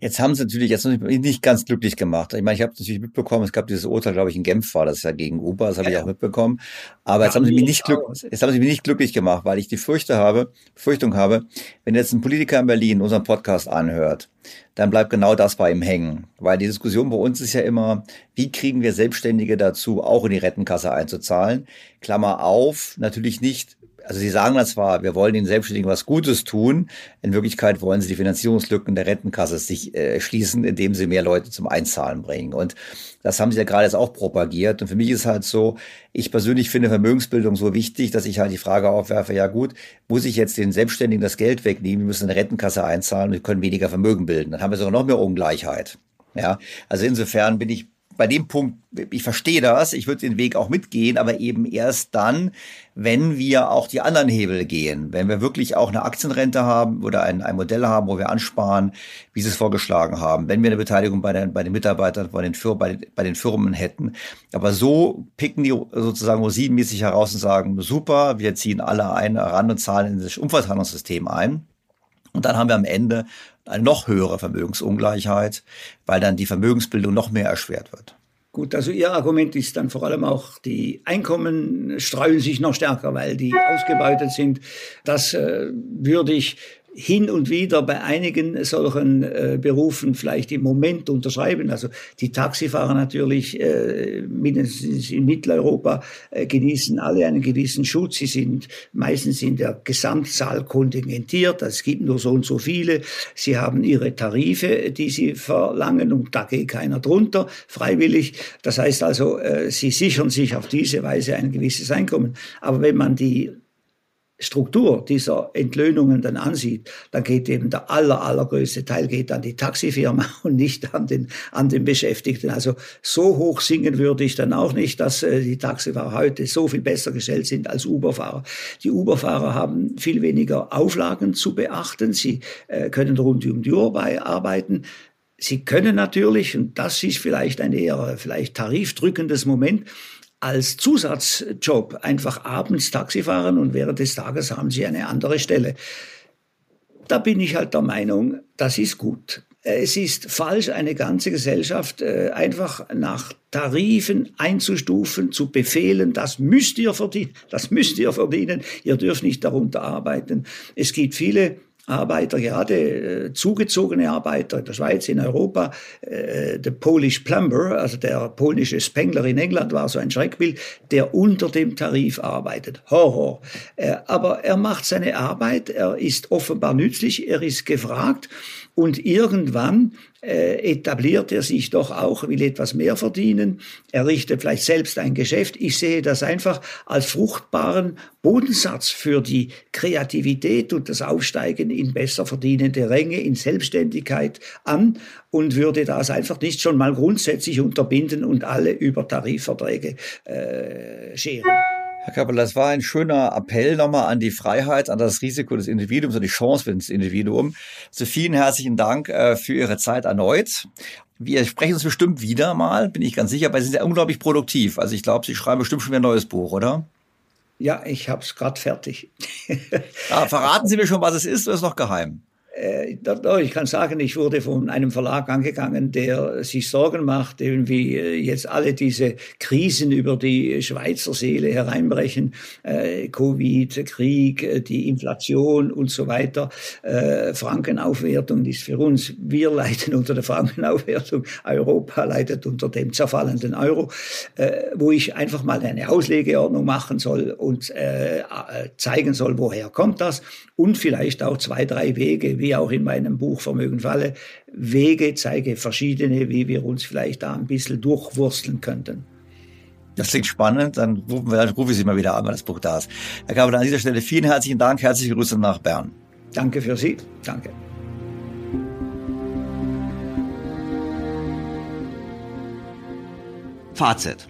Jetzt haben sie natürlich jetzt nicht ganz glücklich gemacht. Ich meine, ich habe natürlich mitbekommen, es gab dieses Urteil, glaube ich, in Genf war das ja gegen Uber, das habe ja, ich auch mitbekommen. Aber jetzt haben sie mich nicht glück, jetzt haben sie mich nicht glücklich gemacht, weil ich die Fürchte habe, Fürchtung habe, wenn jetzt ein Politiker in Berlin unseren Podcast anhört, dann bleibt genau das bei ihm hängen. Weil die Diskussion bei uns ist ja immer, wie kriegen wir Selbstständige dazu, auch in die Rentenkasse einzuzahlen? Klammer auf, natürlich nicht also Sie sagen das zwar, wir wollen den Selbstständigen was Gutes tun. In Wirklichkeit wollen Sie die Finanzierungslücken der Rentenkasse sich äh, schließen, indem Sie mehr Leute zum Einzahlen bringen. Und das haben Sie ja gerade jetzt auch propagiert. Und für mich ist halt so, ich persönlich finde Vermögensbildung so wichtig, dass ich halt die Frage aufwerfe, ja gut, muss ich jetzt den Selbstständigen das Geld wegnehmen? Wir müssen eine Rentenkasse einzahlen und wir können weniger Vermögen bilden. Dann haben wir sogar noch mehr Ungleichheit. Ja, also insofern bin ich bei dem Punkt, ich verstehe das, ich würde den Weg auch mitgehen, aber eben erst dann, wenn wir auch die anderen Hebel gehen, wenn wir wirklich auch eine Aktienrente haben oder ein, ein Modell haben, wo wir ansparen, wie Sie es vorgeschlagen haben, wenn wir eine Beteiligung bei den, bei den Mitarbeitern, bei den, Fir bei, bei den Firmen hätten. Aber so picken die sozusagen rosinenmäßig heraus und sagen, super, wir ziehen alle ein, ran und zahlen in das Umverteilungssystem ein. Und dann haben wir am Ende eine noch höhere Vermögensungleichheit, weil dann die Vermögensbildung noch mehr erschwert wird. Gut, also Ihr Argument ist dann vor allem auch, die Einkommen streuen sich noch stärker, weil die ausgebeutet sind. Das äh, würde ich hin und wieder bei einigen solchen äh, Berufen vielleicht im Moment unterschreiben. Also die Taxifahrer natürlich äh, mindestens in Mitteleuropa äh, genießen alle einen gewissen Schutz. Sie sind meistens in der Gesamtzahl kontingentiert. Es gibt nur so und so viele. Sie haben ihre Tarife, die sie verlangen und da geht keiner drunter, freiwillig. Das heißt also, äh, sie sichern sich auf diese Weise ein gewisses Einkommen. Aber wenn man die Struktur dieser Entlöhnungen dann ansieht, dann geht eben der aller, allergrößte Teil geht an die Taxifirma <laughs> und nicht an den, an den Beschäftigten. Also so hoch singen würde ich dann auch nicht, dass äh, die Taxifahrer heute so viel besser gestellt sind als Uberfahrer. Die Uberfahrer haben viel weniger Auflagen zu beachten. Sie äh, können rund um die Uhr arbeiten. Sie können natürlich, und das ist vielleicht ein eher vielleicht tarifdrückendes Moment, als Zusatzjob einfach abends Taxi fahren und während des Tages haben sie eine andere Stelle. Da bin ich halt der Meinung, das ist gut. Es ist falsch, eine ganze Gesellschaft äh, einfach nach Tarifen einzustufen, zu befehlen, das müsst ihr verdienen, das müsst ihr verdienen, ihr dürft nicht darunter arbeiten. Es gibt viele Arbeiter, gerade äh, zugezogene Arbeiter in der Schweiz, in Europa. Äh, der Polish Plumber, also der polnische Spengler in England war so ein Schreckbild, der unter dem Tarif arbeitet. Horror. Äh, aber er macht seine Arbeit, er ist offenbar nützlich, er ist gefragt und irgendwann äh, etabliert er sich doch auch, will etwas mehr verdienen, er richtet vielleicht selbst ein Geschäft. Ich sehe das einfach als fruchtbaren Bodensatz für die Kreativität und das Aufsteigen in besser verdienende Ränge, in Selbstständigkeit an und würde das einfach nicht schon mal grundsätzlich unterbinden und alle über Tarifverträge äh, scheren. Herr Kappel, das war ein schöner Appell nochmal an die Freiheit, an das Risiko des Individuums und die Chance für das Individuum. Also vielen herzlichen Dank äh, für Ihre Zeit erneut. Wir sprechen uns bestimmt wieder mal, bin ich ganz sicher, weil Sie sind ja unglaublich produktiv. Also ich glaube, Sie schreiben bestimmt schon wieder ein neues Buch, oder? Ja, ich habe es gerade fertig. ah, verraten <laughs> Sie mir schon, was es ist, oder ist es noch geheim? Äh, ich kann sagen, ich wurde von einem Verlag angegangen, der sich Sorgen macht, wie äh, jetzt alle diese Krisen über die Schweizer Seele hereinbrechen, äh, Covid, Krieg, die Inflation und so weiter. Frankenaufwertung ist für uns, wir leiden <laughs> unter der Frankenaufwertung, Europa leidet unter dem zerfallenden Euro, wo ich einfach mal eine Auslegeordnung machen soll und zeigen soll, woher kommt das und vielleicht auch zwei, drei Wege, wie auch in meinem Buch Vermögen Falle, Wege zeige verschiedene, wie wir uns vielleicht da ein bisschen durchwursteln könnten. Das klingt spannend. Dann rufen wir, dann rufe ich Sie mal wieder an, wenn das Buch da ist. Herr Kabel, an dieser Stelle vielen herzlichen Dank. Herzliche Grüße nach Bern. Danke für Sie. Danke. Fazit.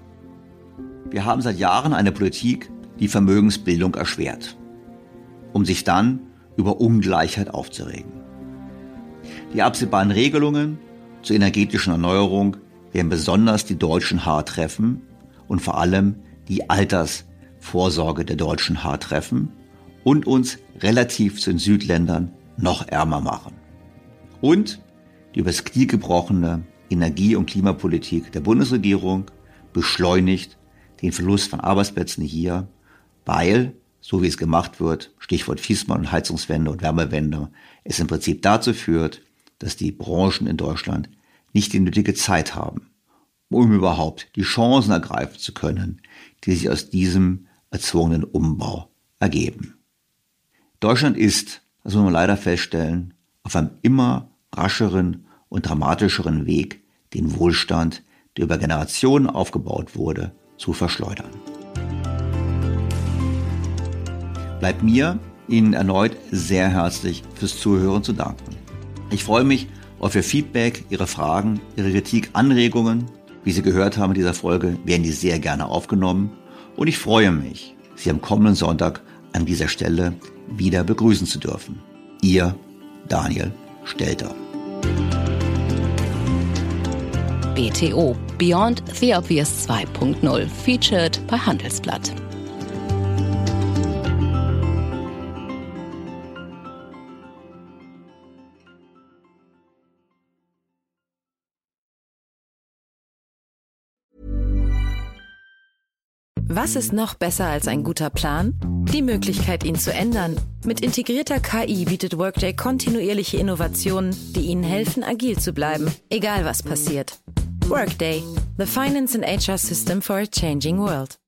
Wir haben seit Jahren eine Politik, die Vermögensbildung erschwert, um sich dann über Ungleichheit aufzuregen. Die absehbaren Regelungen zur energetischen Erneuerung werden besonders die Deutschen hart treffen und vor allem die Altersvorsorge der Deutschen hart treffen und uns relativ zu den Südländern noch ärmer machen. Und die übers Knie gebrochene Energie- und Klimapolitik der Bundesregierung beschleunigt den Verlust von Arbeitsplätzen hier, weil, so wie es gemacht wird, Stichwort Fiesmann und Heizungswende und Wärmewende, es im Prinzip dazu führt, dass die Branchen in Deutschland nicht die nötige Zeit haben, um überhaupt die Chancen ergreifen zu können, die sich aus diesem erzwungenen Umbau ergeben. Deutschland ist, das muss man leider feststellen, auf einem immer rascheren und dramatischeren Weg, den Wohlstand, der über Generationen aufgebaut wurde, zu verschleudern. Bleibt mir, Ihnen erneut sehr herzlich fürs Zuhören zu danken. Ich freue mich auf Ihr Feedback, Ihre Fragen, Ihre Kritik, Anregungen. Wie Sie gehört haben in dieser Folge, werden die sehr gerne aufgenommen. Und ich freue mich, Sie am kommenden Sonntag an dieser Stelle wieder begrüßen zu dürfen. Ihr Daniel Stelter. BTO Beyond the Obvious 2.0 featured bei Handelsblatt. Was ist noch besser als ein guter Plan? Die Möglichkeit, ihn zu ändern. Mit integrierter KI bietet Workday kontinuierliche Innovationen, die Ihnen helfen, agil zu bleiben, egal was passiert. Workday, the finance and HR system for a changing world.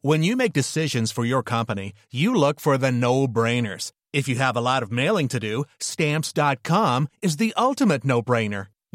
When you make decisions for your company, you look for the no-brainers. If you have a lot of mailing to do, stamps.com is the ultimate no-brainer.